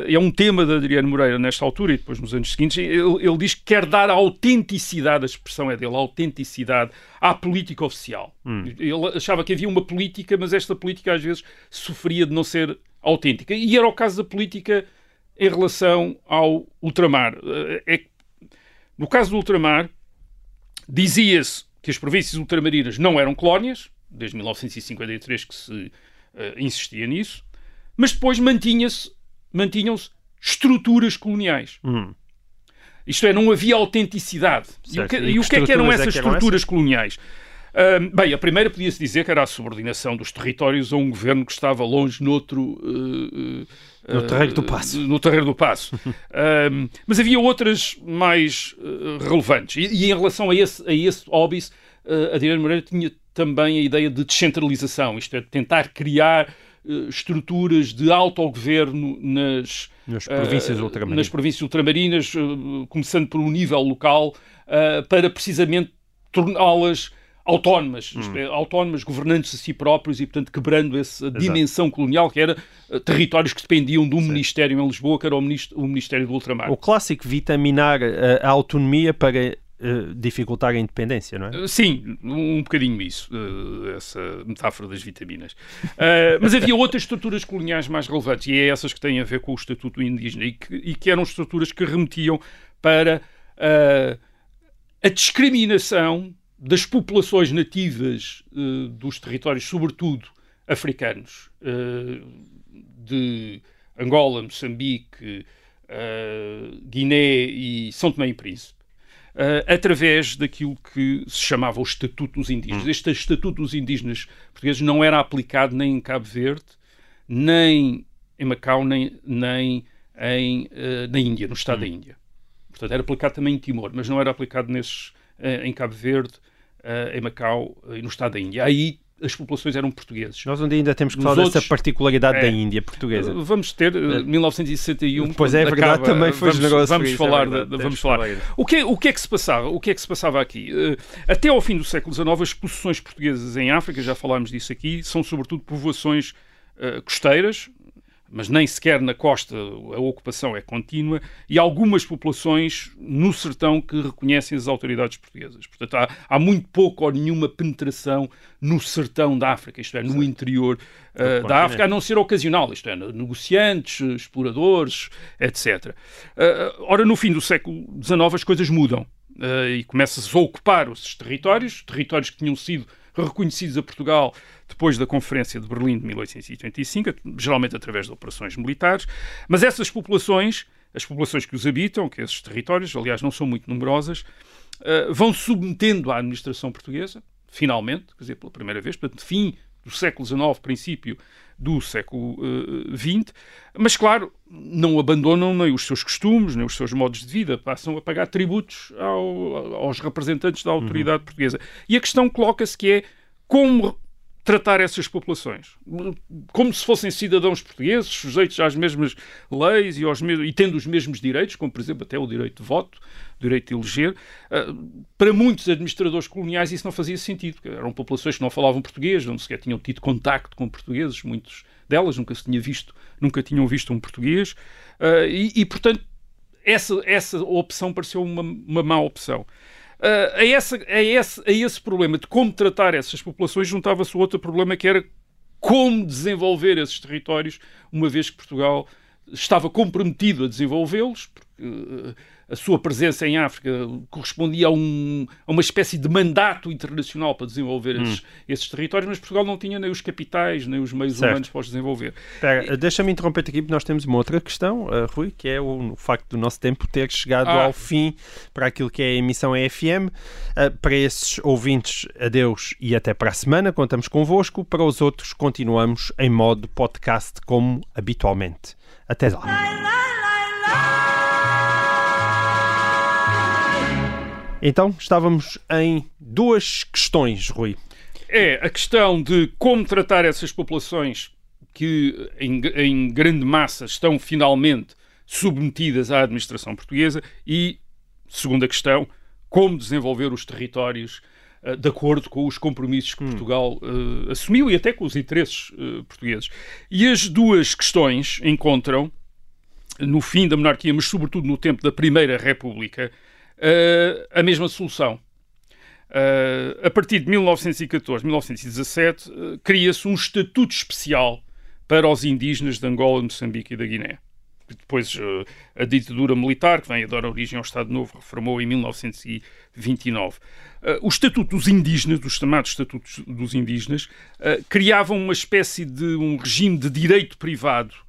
G: é um tema de Adriano Moreira nesta altura e depois nos anos seguintes, ele, ele diz que quer dar a autenticidade, a expressão é dele, a autenticidade à política oficial. Hum. Ele achava que havia uma política, mas esta política às vezes sofria de não ser autêntica. E era o caso da política em relação ao ultramar. É no caso do ultramar, dizia-se que as províncias ultramarinas não eram colónias, desde 1953 que se uh, insistia nisso, mas depois mantinha-se, mantinham-se estruturas coloniais. Hum. Isto é, não havia autenticidade. E o que, e, e o que é que eram essas é que eram estruturas essas? coloniais? Bem, a primeira podia-se dizer que era a subordinação dos territórios a um governo que estava longe noutro uh, uh,
F: no terreiro do Passo.
G: No terreiro do Passo. um, [LAUGHS] mas havia outras mais uh, relevantes. E, e, em relação a esse, a esse óbice, uh, Adriano Moreira tinha também a ideia de descentralização, isto é, de tentar criar uh, estruturas de autogoverno nas,
F: nas províncias ultramarinas,
G: nas províncias ultramarinas começando pelo nível local, para precisamente torná-las autónomas, hum. é, autónomas, governantes a si próprios e, portanto, quebrando essa Exato. dimensão colonial que era uh, territórios que dependiam de um Sim. ministério em Lisboa, que era o, o Ministério do Ultramar.
F: O clássico vitaminar a, eh, a autonomia para Uh, dificultar a independência, não é?
G: Sim, um, bocadinho isso, essa metáfora das vitaminas. Uh, mas havia outras estruturas coloniais mais relevantes, e é essas que têm a ver com o Estatuto Indígena, e que, e que eram estruturas que remetiam para a discriminação das populações nativas uh, dos territórios, sobretudo africanos, uh, de Angola, Moçambique, uh, Guiné e São Tomé e Príncipe, através daquilo que se chamava o Estatuto dos Indígenas. Hum. Este Estatuto dos Indígenas portugueses não era aplicado nem em Cabo Verde, nem em Macau, nem, nem em, na Índia, no Estado hum. da Índia. Portanto, era aplicado também em Timor, mas não era aplicado nesses, em Cabo Verde, em Macau e no estado da Índia. Aí as populações eram portugueses.
F: Nós dia ainda temos que
G: Nos
F: falar
G: outros,
F: dessa particularidade
G: é,
F: da Índia portuguesa.
G: Vamos ter uh, 1961.
F: Pois é, é verdade,
G: acaba,
F: também foi
G: vamos,
F: generoso.
G: Vamos
F: isso,
G: falar,
F: é verdade,
G: de, vamos falar. O que, o que é que se passava? O que é que se passava aqui? Até ao fim do século XIX, as possessões portuguesas em África, já falámos disso aqui, são sobretudo povoações uh, costeiras, mas nem sequer na costa a ocupação é contínua, e algumas populações no sertão que reconhecem as autoridades portuguesas. Portanto, há, há muito pouco ou nenhuma penetração no sertão da África, isto é, no interior uh, da África, a não ser ocasional, isto é, negociantes, exploradores, etc. Uh, ora, no fim do século XIX as coisas mudam. Uh, e começa-se a ocupar esses territórios, territórios que tinham sido reconhecidos a Portugal depois da Conferência de Berlim de 1885, geralmente através de operações militares, mas essas populações, as populações que os habitam, que esses territórios, aliás, não são muito numerosas, uh, vão submetendo à administração portuguesa, finalmente, quer dizer, pela primeira vez, portanto, fim do século XIX, princípio do século XX, uh, mas claro, não abandonam nem os seus costumes, nem os seus modos de vida, passam a pagar tributos ao, aos representantes da autoridade uhum. portuguesa. E a questão coloca-se que é como tratar essas populações como se fossem cidadãos portugueses, sujeitos às mesmas leis e, aos mesmos, e tendo os mesmos direitos, como por exemplo até o direito de voto, o direito de eleger. Uh, para muitos administradores coloniais isso não fazia sentido, eram populações que não falavam português, não sequer tinham tido contacto com portugueses, muitos delas nunca se tinha visto, nunca tinham visto um português, uh, e, e, portanto essa, essa opção pareceu uma, uma má opção. Uh, a, essa, a, esse, a esse problema de como tratar essas populações juntava-se outro problema que era como desenvolver esses territórios, uma vez que Portugal estava comprometido a desenvolvê-los, porque uh, a sua presença em África correspondia a, um, a uma espécie de mandato internacional para desenvolver hum. esses, esses, territórios, mas Portugal não tinha nem os capitais, nem os meios certo. humanos para os desenvolver.
F: Deixa-me interromper aqui, porque nós temos uma outra questão, uh, Rui, que é o, o, facto do nosso tempo ter chegado ah. ao fim para aquilo que é a emissão EFM. Uh, para esses ouvintes, adeus e até para a semana. Contamos convosco. Para os outros, continuamos em modo podcast como habitualmente. Até lá. Então, estávamos em duas questões, Rui.
G: É a questão de como tratar essas populações que, em, em grande massa, estão finalmente submetidas à administração portuguesa e, segunda questão, como desenvolver os territórios uh, de acordo com os compromissos que hum. Portugal uh, assumiu e até com os interesses uh, portugueses. E as duas questões encontram, no fim da monarquia, mas sobretudo no tempo da Primeira República, uh, a mesma solução. Uh, a partir de 1914, 1917, uh, cria-se um estatuto especial para os indígenas de Angola, Moçambique e da Guiné. Depois uh, a ditadura militar, que vem a dar origem ao Estado Novo, reformou em 1929. o Estatuto dos Indígenas, os chamados Estatutos dos Indígenas, criavam uma espécie de um regime de direito privado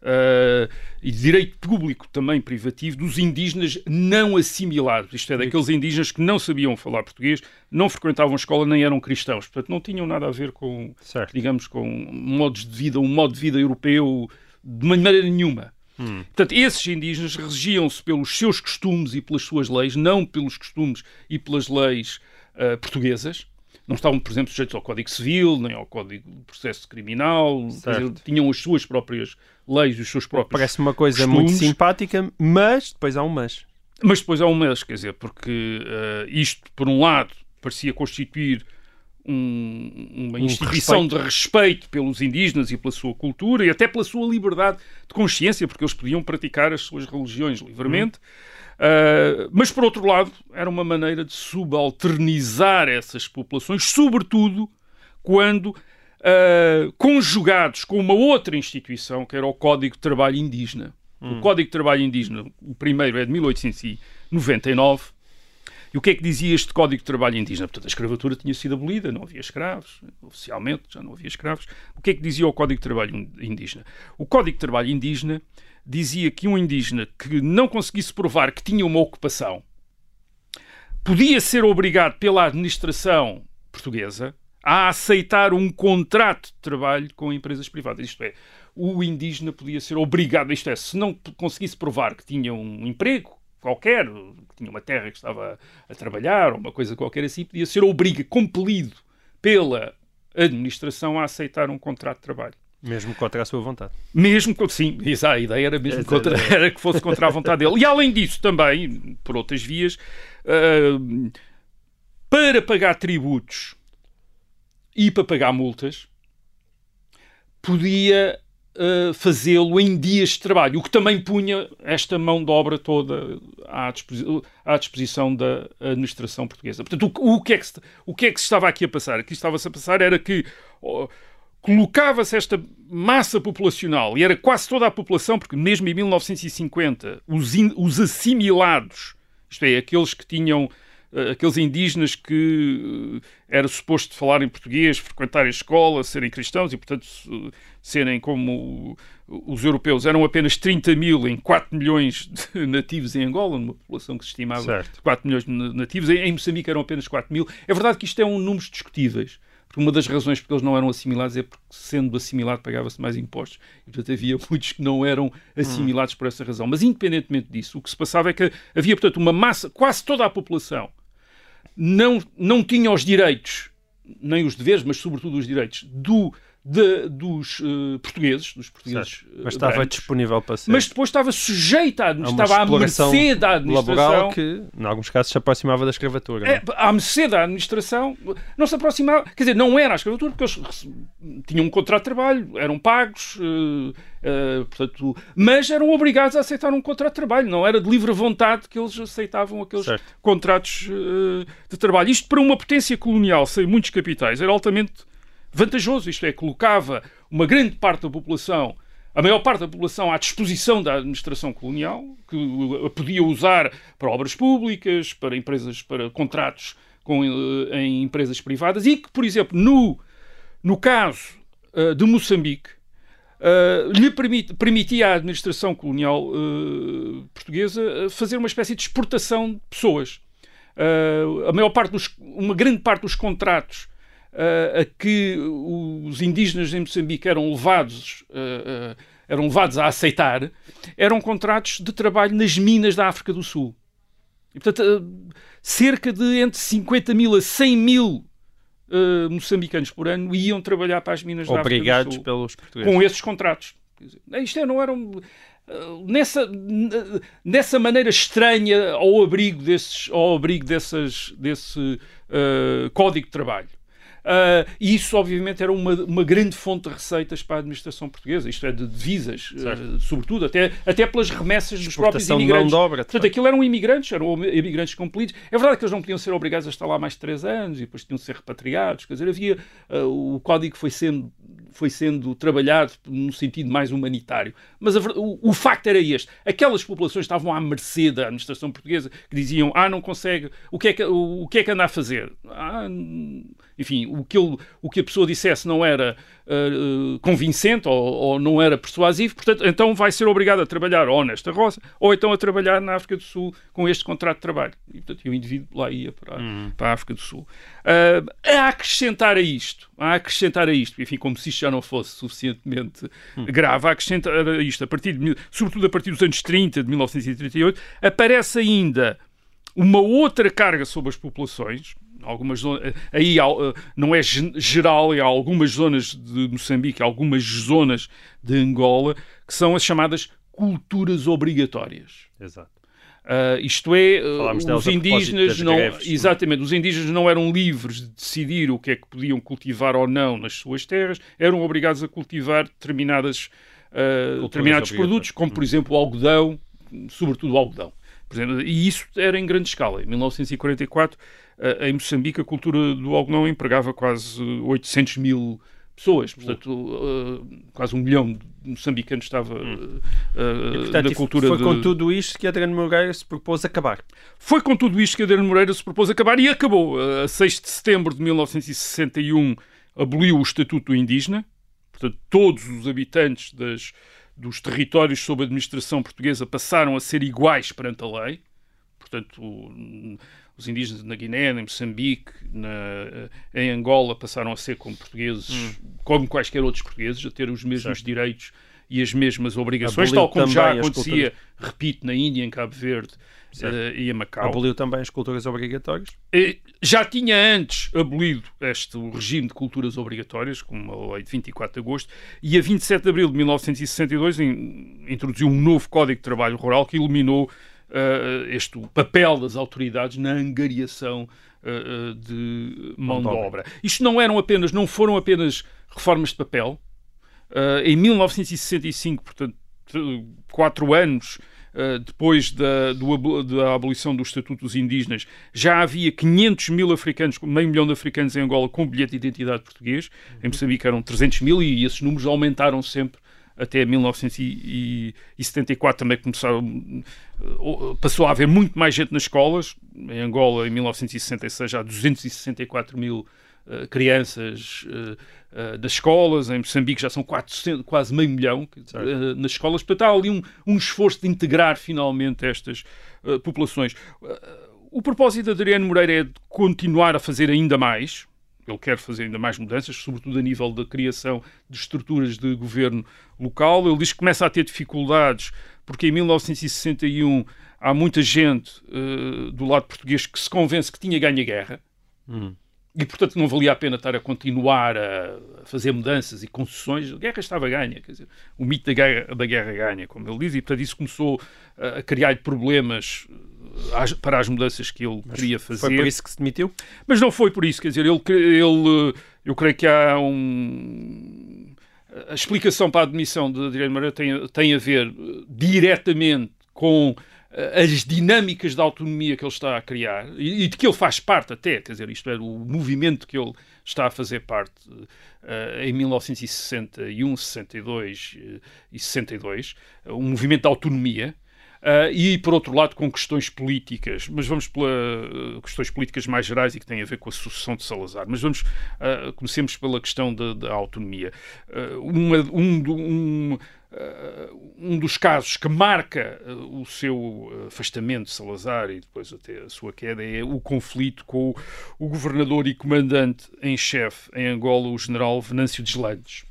G: Uh, e direito público também privativo dos indígenas não assimilados, isto é, daqueles indígenas que não sabiam falar português, não frequentavam escola nem eram cristãos, portanto não tinham nada a ver com, certo. digamos, com modos de vida, um modo de vida europeu de maneira nenhuma. Hum. Portanto, esses indígenas regiam-se pelos seus costumes e pelas suas leis, não pelos costumes e pelas leis uh, portuguesas não estavam, por exemplo, sujeitos ao Código Civil, nem ao Código de Processo Criminal, dizer, tinham as suas próprias leis, os seus próprios.
F: Parece uma coisa costumes. muito simpática, mas depois há um mas.
G: Mas depois há um mas, quer dizer, porque uh, isto, por um lado, parecia constituir um, uma instituição respeito. de respeito pelos indígenas e pela sua cultura e até pela sua liberdade de consciência, porque eles podiam praticar as suas religiões livremente. Hum. Uh, mas, por outro lado, era uma maneira de subalternizar essas populações, sobretudo quando uh, conjugados com uma outra instituição, que era o Código de Trabalho Indígena. Hum. O Código de Trabalho Indígena, o primeiro é de 1899. E o que é que dizia este Código de Trabalho Indígena? Portanto, a escravatura tinha sido abolida, não havia escravos, oficialmente já não havia escravos. O que é que dizia o Código de Trabalho Indígena? O Código de Trabalho Indígena dizia que um indígena que não conseguisse provar que tinha uma ocupação podia ser obrigado pela administração portuguesa a aceitar um contrato de trabalho com empresas privadas. Isto é, o indígena podia ser obrigado, isto é, se não conseguisse provar que tinha um emprego qualquer, que tinha uma terra que estava a, trabalhar, ou uma coisa qualquer assim, podia ser obriga, compelido pela administração a aceitar um contrato de trabalho.
F: Mesmo contra a sua vontade.
G: Mesmo sim, a ideia era mesmo contra, [LAUGHS] era que fosse contra a vontade dele. E além disso, também, por outras vias, uh, para pagar tributos e para pagar multas, podia uh, fazê-lo em dias de trabalho, o que também punha esta mão de obra toda à, disposi à disposição da administração portuguesa. Portanto, o, o, que é que se, o que é que se estava aqui a passar? Aqui estava-se a passar era que oh, colocava-se esta massa populacional, e era quase toda a população, porque mesmo em 1950, os, in, os assimilados, isto é, aqueles que tinham eh, aqueles indígenas que eh, era suposto falar em português, frequentar a escola, serem cristãos e, portanto, serem como os europeus. Eram apenas 30 mil em 4 milhões de [LAUGHS] nativos em Angola, numa população que se estimava certo. 4 milhões de nativos. Em Moçambique eram apenas 4 mil. É verdade que isto é um número discutíveis. Uma das razões porque eles não eram assimilados é porque, sendo assimilado, pagava-se mais impostos. E, portanto, havia [LAUGHS] muitos que não eram assimilados por essa razão. Mas, independentemente disso, o que se passava é que havia, portanto, uma massa, quase toda a população não, não tinha os direitos, nem os deveres, mas sobretudo os direitos, do de, dos uh, portugueses, dos portugueses
F: certo. Mas estava
G: brancos,
F: disponível para ser.
G: Mas depois estava sujeita à estava à mercê da administração. laboral
F: que, em alguns casos, se aproximava da escravatura.
G: É, à mercê da administração, não se aproximava, quer dizer, não era a escravatura, porque eles tinham um contrato de trabalho, eram pagos, uh, uh, portanto, mas eram obrigados a aceitar um contrato de trabalho, não era de livre vontade que eles aceitavam aqueles certo. contratos de trabalho. Isto para uma potência colonial sem muitos capitais era altamente vantajoso, isto é, colocava uma grande parte da população, a maior parte da população à disposição da administração colonial, que a podia usar para obras públicas, para empresas, para contratos com, eh, em empresas privadas e que, por exemplo, no, no caso uh, de Moçambique, uh, lhe permit, permitia à administração colonial uh, portuguesa fazer uma espécie de exportação de pessoas. a maior parte dos, uma grande parte dos contratos uh, a que os indígenas em Moçambique eram levados, uh, eram levados a aceitar, eram contratos de trabalho nas minas da África do Sul. E, portanto, cerca de entre 50 mil a 100 mil Uh, moçambicanos por ano iam trabalhar para as minas
F: Obrigados
G: da África do Sul,
F: pelos portugueses.
G: Com esses contratos. Isto é, não era um, nessa, nessa maneira estranha ao abrigo, desses, ao abrigo dessas, desse uh, código de trabalho. Uh, e isso, obviamente, era uma, uma grande fonte de receitas para a administração portuguesa, isto é, de divisas, uh, sobretudo, até, até pelas remessas dos próprios imigrantes.
F: De obra,
G: Portanto, aquilo eram imigrantes, eram imigrantes compelidos. É verdade que eles não podiam ser obrigados a estar lá mais de três anos e depois tinham de ser repatriados. Quer dizer, havia. Uh, o código foi sendo, foi sendo trabalhado num sentido mais humanitário. Mas a, o, o facto era este: aquelas populações estavam à mercê da administração portuguesa que diziam, ah, não consegue, o que é que, o, o que, é que anda a fazer? Ah, enfim, o que, ele, o que a pessoa dissesse não era uh, convincente ou, ou, não era persuasivo, portanto, então vai ser obrigado a trabalhar ou nesta roça ou então a trabalhar na África do Sul com este contrato de trabalho. E, portanto, o indivíduo lá ia para, uhum. para a África do Sul. Uh, a acrescentar a isto, a acrescentar a isto, enfim, como se isto já não fosse suficientemente uhum. grave, a acrescentar a isto, a partir de, sobretudo a partir dos anos 30, de 1938, aparece ainda uma outra carga sobre as populações, algumas zonas, aí eh, não é geral, há algumas zonas de Moçambique, algumas zonas de Angola, que são as chamadas culturas obrigatórias.
F: Exato.
G: Uh, isto é, uh, os indígenas não, greves, é? exatamente, os indígenas não eram livres de decidir o que é que podiam cultivar ou não nas suas terras, eram obrigados a cultivar determinadas, uh, determinados produtos, como por exemplo o algodão, sobretudo o algodão. Exemplo, e isso era em grande escala. Em 1944 em Moçambique a cultura do algodão empregava quase 800 mil pessoas, portanto, uh, quase um milhão de moçambicanos estava uh,
F: e, portanto, cultura. Foi de... com tudo isto que Adriano Moreira se propôs acabar.
G: Foi com tudo isto que Adriano Moreira se propôs acabar e acabou. A 6 de setembro de 1961 aboliu o Estatuto do Indígena, portanto, todos os habitantes das, dos territórios sob administração portuguesa passaram a ser iguais perante a lei. Portanto, os indígenas na Guiné, em Moçambique, na, eh, em Angola passaram a ser como portugueses, hum. como quaisquer outros portugueses, a ter os mesmos certo. direitos e as mesmas obrigações,
F: Aboliu
G: tal como já acontecia, repito, na Índia, em Cabo Verde eh, e em Macau.
F: Aboliu também as culturas obrigatórias.
G: Eh, Já tinha antes abolido este o regime de culturas obrigatórias, com uma lei de 24 de agosto, e a 27 de abril de 1962 in- introduziu um novo Código de Trabalho Rural que eliminou este o papel das autoridades na angariação eh, eh, de mão de
F: obra.
G: Isto não eram apenas, não foram apenas reformas de papel. Eh, em 1965, portanto, quatro anos eh, depois da, do da abolição do Estatuto dos Indígenas, já havia 500 mil africanos, meio milhão de africanos em Angola com bilhete de identidade português. Em Moçambique eram 300 mil e esses números aumentaram sempre até 1974 também começaram, passou a haver muito mais gente nas escolas. Em Angola, em 1966, há 264 mil eh, crianças eh, eh, nas escolas. Em Moçambique já são 400, quase meio milhão nas escolas. Portanto, há ali um, um esforço de integrar finalmente estas populações. O propósito de Adriano Moreira é de continuar a fazer ainda mais. Ele quer fazer ainda mais mudanças, sobretudo a nível da criação de estruturas de governo local. Ele diz que começa a ter dificuldades porque em 1961 há muita gente eh, do lado português que se convence que tinha ganho a guerra e, portanto, não valia a pena estar a continuar a fazer mudanças e concessões. A guerra estava ganha, quer dizer, o mito da guerra, da guerra ganha, como ele diz, e, portanto, isso começou a a criar problemas eh, para as mudanças que ele queria fazer.
F: Foi por isso que se demitiu?
G: Mas não foi por isso, quer dizer, ele, ele eu creio que há um. A explicação para a admissão de Adriano Moreira tem, tem a ver eh, diretamente com eh, as dinâmicas da autonomia que ele está a criar e, e de que ele faz parte até, quer dizer, isto é, o movimento que ele está a fazer parte eh, em 1961, 62 eh, e 62, eh, um movimento de autonomia, Uh, e, por outro lado, com questões políticas, mas vamos pela uh, questões políticas mais gerais e que têm a ver com a sucessão de Salazar. Mas vamos, uh, comecemos pela questão da, da autonomia. Uma- um, um, um dos casos que marca o seu afastamento de Salazar e depois até a sua queda é o conflito com o, o governador e comandante em chefe em Angola, o general Venâncio Deslandes.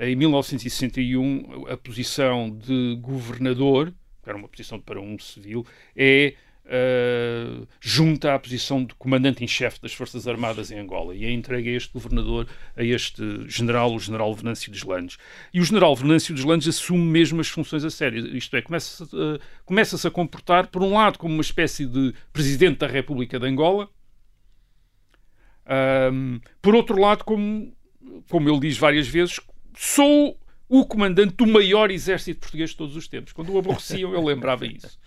G: Em 1961, a posição de governador, era uma posição para um civil, é uh, junta à posição de comandante em chefe das Forças Armadas em Angola e é entregue a este governador, a este general, o general Venâncio Deslandes. E o general Venâncio Deslandes assume mesmo as funções a sério, isto é, começa-se uh, começa-se a comportar, por um lado, como uma espécie de presidente da República de Angola, um, por outro lado, como, como ele diz várias vezes, sou o comandante do maior exército português de todos os tempos. Quando o aborreciam, ele lembrava isso.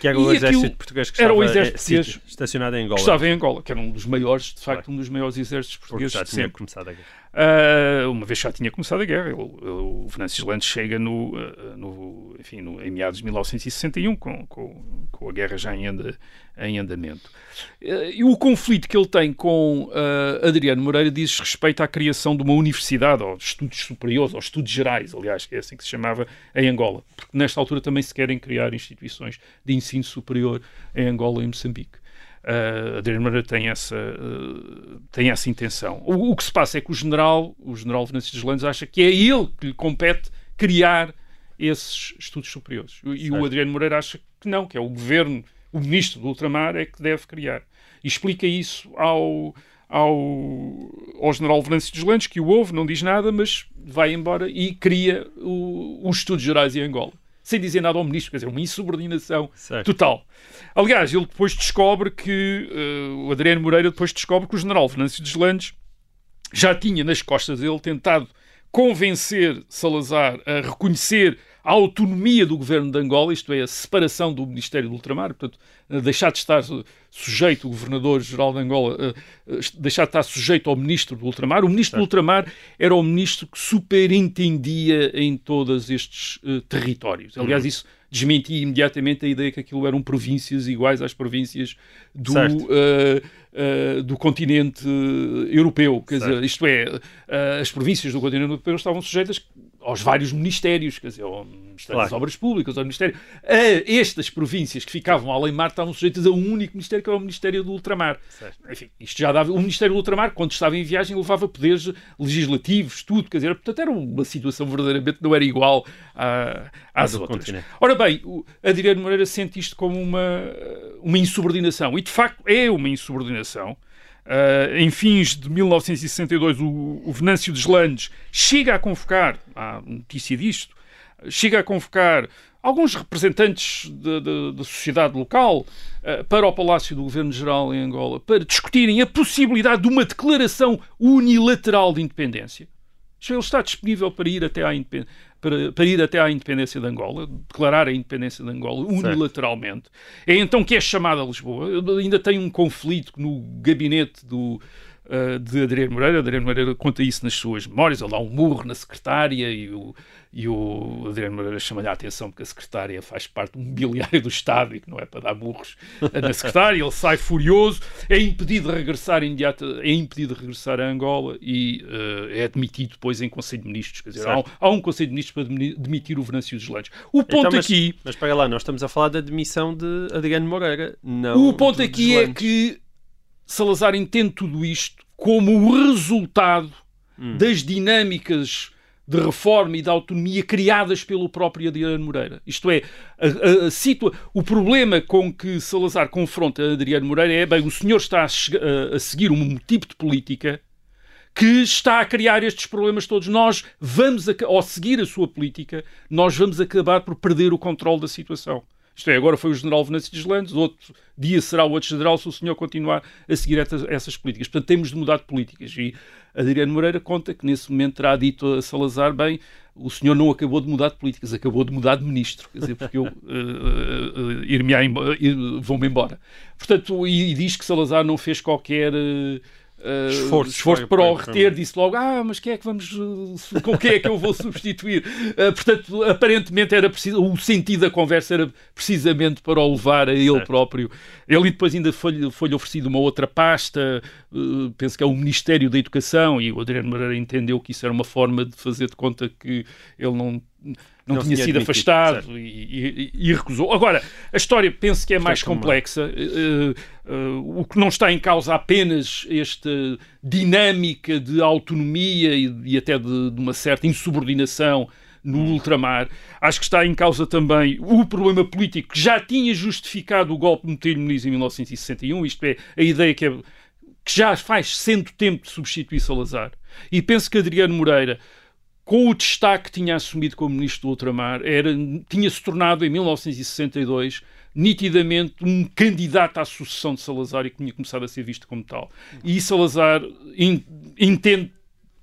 F: Que era o exército português que
G: era o
F: estava,
G: exército
F: eh, sítio,
G: português
F: estacionado em
G: Que
F: Angola.
G: estava em Angola, que era um dos maiores, de facto, um dos maiores exércitos
F: porque
G: portugueses
F: já
G: de
F: tinha
G: sempre.
F: começado a guerra.
G: Uh, uma vez já tinha começado a guerra, o Venâncio Landes chega no, uh, no- enfim, no- em meados de 1961, com, com, com a guerra já em, anda- em andamento. Uh, e o conflito que ele tem com uh, Adriano Moreira diz respeito à criação de uma universidade, ou de estudos superiores, ou estudos gerais, aliás, que é assim que se chamava em Angola, porque nesta altura também se querem criar instituições de ensino superior em Angola e Moçambique. Uh, Adriano Moreira tem essa, uh, tem essa intenção. O, o que se passa é que o general, o general Venâncio Deslandes, acha que é ele que lhe compete criar esses estudos superiores. E o Adriano Moreira acha que não, que é o governo, o ministro do ultramar é que deve criar. E explica isso ao, ao, ao general Venâncio Deslandes, que o ouve, não diz nada, mas vai embora e cria os estudos gerais em Angola. Sem dizer nada ao ministro, quer dizer, uma insubordinação
F: Certo.
G: total. Aliás, ele depois descobre que, eh, o Adriano Moreira depois descobre que o general Venâncio Deslandes já tinha nas costas dele tentado convencer Salazar a reconhecer a autonomia do governo de Angola, isto é, a separação do Ministério do Ultramar, portanto, deixar de estar sujeito, o governador-geral de Angola, eh, eh, deixar de estar sujeito ao ministro do Ultramar. O ministro do Ultramar era o ministro que superintendia em todos estes eh, territórios. Aliás, isso desmentia imediatamente a ideia que aquilo eram províncias iguais às províncias do,
F: Certo.
G: eh, eh, do continente europeu. Quer
F: Certo.
G: dizer, isto é, eh, as províncias do continente europeu estavam sujeitas aos vários ministérios, quer dizer, ao Ministério
F: Claro.
G: das Obras Públicas, ao Ministério. A estas províncias que ficavam além-mar estavam sujeitas a um único Ministério, que era o Ministério do Ultramar. Enfim, isto já dava. O Ministério do Ultramar, quando estava em viagem, levava poderes legislativos, tudo, quer dizer, portanto, era uma situação verdadeiramente não era igual à- às outras.
F: continente.
G: Ora bem, o Adriano Moreira sente isto como uma, uma insubordinação, e de facto é uma insubordinação. Uh, em fins de 1962, o, o Venâncio Deslandes chega a convocar, há notícia disto, chega a convocar alguns representantes da- da da sociedade local uh, para o Palácio do Governo-Geral em Angola para discutirem a possibilidade de uma declaração unilateral de independência. Ele está disponível para ir até à, indepen- para, para ir até à independência de Angola, declarar a independência de Angola unilateralmente. É então que é chamado a Lisboa. Ainda tem um conflito no gabinete do, uh, de Adriano Moreira. Adriano Moreira conta isso nas suas memórias. Ele dá um murro na secretária e o, e o Adriano Moreira chama-lhe a atenção porque a secretária faz parte do mobiliário do Estado e que não é para dar burros na secretária. Ele sai furioso, é impedido de regressar imediato, é impedido de regressar a Angola e uh, é admitido depois em Conselho de Ministros. Quer dizer, há um, há um Conselho de Ministros para demi- demitir o Venâncio dos Landes. O ponto
F: Então, mas,
G: aqui...
F: Mas para lá, nós estamos a falar da demissão de Adriano Moreira. Não
G: O ponto aqui é que Salazar entende tudo isto como o resultado
F: Hum.
G: das dinâmicas de reforma e de autonomia criadas pelo próprio Adriano Moreira. Isto é, a, a- a situa- o problema com que Salazar confronta Adriano Moreira é, bem, o senhor está a, a- seguir um tipo de política que está a criar estes problemas todos. Nós vamos, ao seguir a sua política, nós vamos acabar por perder o controle da situação. Isto é, agora foi o general Venâncio de outro dia será o outro general se o senhor continuar a seguir essas, essas políticas. Portanto, temos de mudar de políticas. E Adriano Moreira conta que nesse momento terá dito a Salazar, bem, o senhor não acabou de mudar de políticas, acabou de mudar de ministro. Quer dizer, porque eu uh, uh, ir-me ir- vou-me embora. Portanto, e, e diz que Salazar não fez qualquer... uh, uh,
F: Esforço
G: esforço
F: para-
G: para o reter, disse logo: Ah, mas quem é que vamos. Com quem é que eu vou substituir? Uh, portanto, aparentemente era preciso. O sentido da conversa era precisamente para o levar a ele
F: Certo.
G: próprio. Ele depois ainda foi-lhe foi oferecido uma outra pasta, uh, penso que é o Ministério da Educação, e o Adriano Moreira entendeu que isso era uma forma de fazer de conta que ele não. Não,
F: Não
G: tinha sido
F: admitido,
G: afastado e, e- e recusou. Agora, a história penso que é mais
F: é.
G: complexa. Uh, uh, o que não está em causa apenas esta dinâmica de autonomia e, e até de, de uma certa insubordinação no ultramar. Acho que está em causa também o problema político que já tinha justificado o golpe de Metelho Muniz em 1961, isto é, a ideia que, é, que já faz sendo tempo de substituir Salazar. E penso que Adriano Moreira, com o destaque que tinha assumido como ministro do ultramar, tinha-se tornado em 1962 nitidamente um candidato à sucessão de Salazar e que tinha começado a ser visto como tal. E Salazar in- entende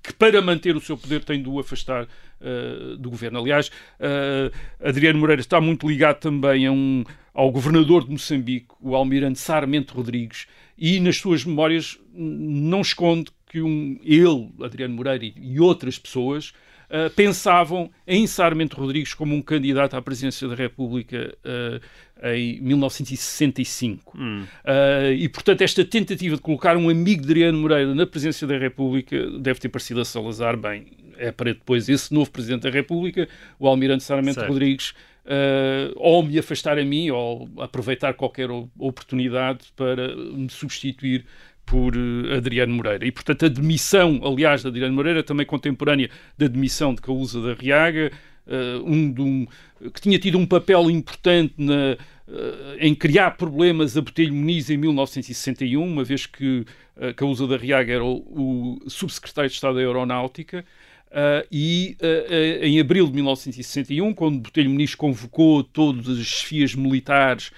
G: que para manter o seu poder tem de o afastar uh, do governo. Aliás, uh, Adriano Moreira está muito ligado também a um, ao governador de Moçambique, o almirante Sarmento Rodrigues, e nas suas memórias não esconde que um, ele, Adriano Moreira e, e outras pessoas uh, pensavam em Sarmento Rodrigues como um candidato à presidência da República uh, em 1965.
F: Hum.
G: Uh, e, portanto, esta tentativa de colocar um amigo de Adriano Moreira na presidência da República deve ter parecido a Salazar bem. É para depois esse novo presidente da República, o almirante Sarmento
F: Certo.
G: Rodrigues, uh, ou me afastar a mim, ou aproveitar qualquer oportunidade para me substituir por uh, Adriano Moreira. E, portanto, a demissão, aliás, de Adriano Moreira, também contemporânea da demissão de Causa da Riaga, uh, um, um- que tinha tido um papel importante na, uh, em criar problemas a Botelho Muniz em 1961, uma vez que uh, Causa da Riaga era o, o subsecretário de Estado da Aeronáutica, Uh, e uh, em abril de 1961, quando Botelho Muniz convocou todas as chefias militares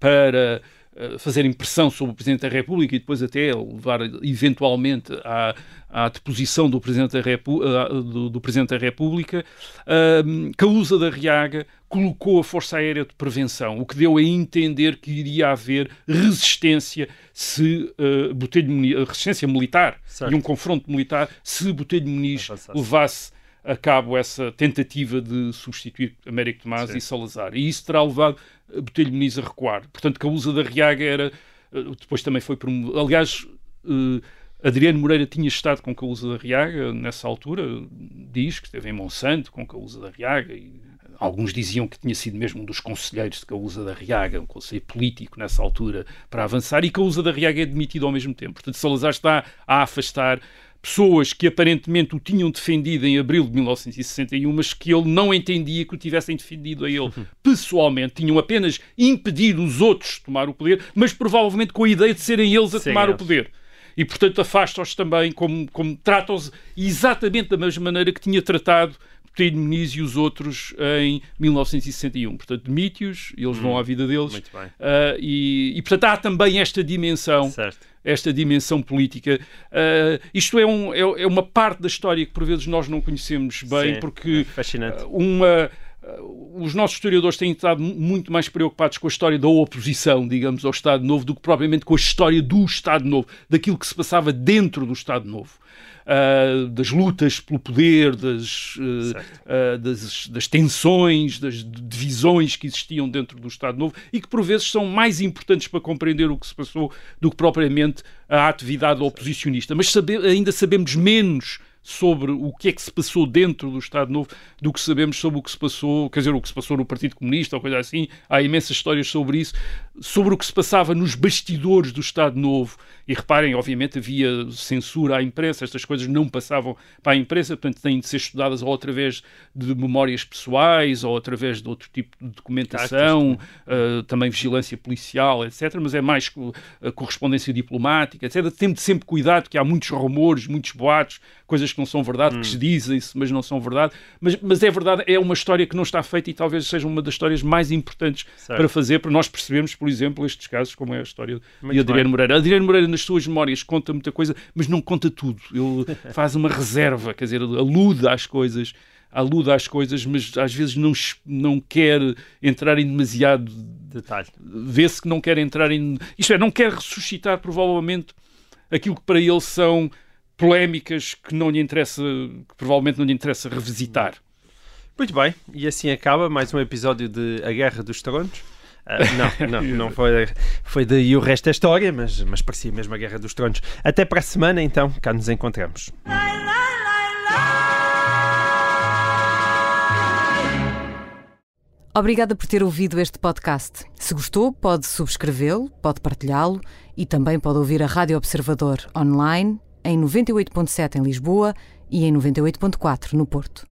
G: para uh, fazerem pressão sobre o Presidente da República e depois até levar eventualmente à, à deposição do Presidente da, Repu uh, do, do Presidente da República, uh, Causa da Riaga colocou a Força Aérea de Prevenção, o que deu a entender que iria haver resistência se uh, Botelho resistência militar
F: Certo.
G: e um confronto militar se Botelho Muniz levasse a cabo essa tentativa de substituir Américo Tomás
F: Sim.
G: e Salazar. E isso terá levado Botelho Muniz a recuar. Portanto, Causa da Riaga era... eh, Depois também foi... promo- Aliás, eh, Adriano Moreira tinha estado com Causa da Riaga nessa altura, diz que esteve em Monsanto com Causa da Riaga e alguns diziam que tinha sido mesmo um dos conselheiros de Causa da Riaga, um conselheiro político nessa altura, para avançar, e Causa da Riaga é demitido ao mesmo tempo. Portanto, Salazar está a afastar pessoas que aparentemente o tinham defendido em abril de 1961, mas que ele não entendia que o tivessem defendido a ele [LAUGHS] pessoalmente. Tinham apenas impedido os outros de tomar o poder, mas provavelmente com a ideia de serem eles a
F: Sim,
G: tomar
F: eles.
G: o poder. E, portanto, afasta-os também, como, como trata-os exatamente da mesma maneira que tinha tratado Pedro Muniz e os outros em 1961. Portanto, demite-os, eles vão à vida deles.
F: Muito bem.
G: Ah, e, e, portanto, há também esta dimensão
F: Certo.
G: Esta dimensão política. Ah, isto é, um- é- é uma parte da história que por vezes nós não conhecemos bem,
F: Sim,
G: porque
F: é
G: uma, os nossos historiadores têm estado mu- muito mais preocupados com a história da oposição, digamos, ao Estado Novo, do que propriamente com a história do Estado Novo, daquilo que se passava dentro do Estado Novo. Ah, das lutas pelo poder, das,
F: Certo.
G: ah, das, das tensões, das divisões que existiam dentro do Estado Novo e que por vezes são mais importantes para compreender o que se passou do que propriamente a atividade oposicionista. Mas sabe- ainda sabemos menos sobre o que é que se passou dentro do Estado Novo do que sabemos sobre o que se passou, quer dizer, o que se passou no Partido Comunista ou coisa assim. Há imensas histórias sobre isso, sobre o que se passava nos bastidores do Estado Novo. E reparem, obviamente havia censura à imprensa, estas coisas não passavam para a imprensa, portanto têm de ser estudadas ou através de memórias pessoais ou através de outro tipo de documentação, uh, também vigilância policial, etc. Mas é mais correspondência diplomática, etc. Temos sempre cuidado, que há muitos rumores, muitos boatos, coisas que não são verdade, que se dizem-se, mas não são verdade. Mas, mas é verdade, é uma história que não está feita e talvez seja uma das histórias mais importantes
F: Certo.
G: para fazer, para nós percebermos, por exemplo, estes casos, como é a história
F: Muito
G: de Adriano
F: bem.
G: Moreira. Adriano Moreira, nas suas memórias, conta muita coisa, mas não conta tudo. Ele [LAUGHS] faz uma reserva, quer dizer, alude às coisas, alude às coisas, mas às vezes não, não quer entrar em demasiado.
F: Detalhe.
G: Vê-se que não quer entrar em. Isto é, não quer ressuscitar, provavelmente, aquilo que para ele são polémicas que não lhe interessa, que provavelmente não lhe interessa revisitar.
F: Muito bem, e assim acaba mais um episódio de A Guerra dos Tronos. Ah, [LAUGHS] não, não, não foi, foi daí o resto da história, mas, mas parecia mesmo a Guerra dos Tronos. Até para a semana, então, cá nos encontramos.
B: Obrigada por ter ouvido este podcast. Se gostou, pode subscrevê-lo, pode partilhá-lo e também pode ouvir a Rádio Observador online em 98.7 em Lisboa e em 98.4 no Porto.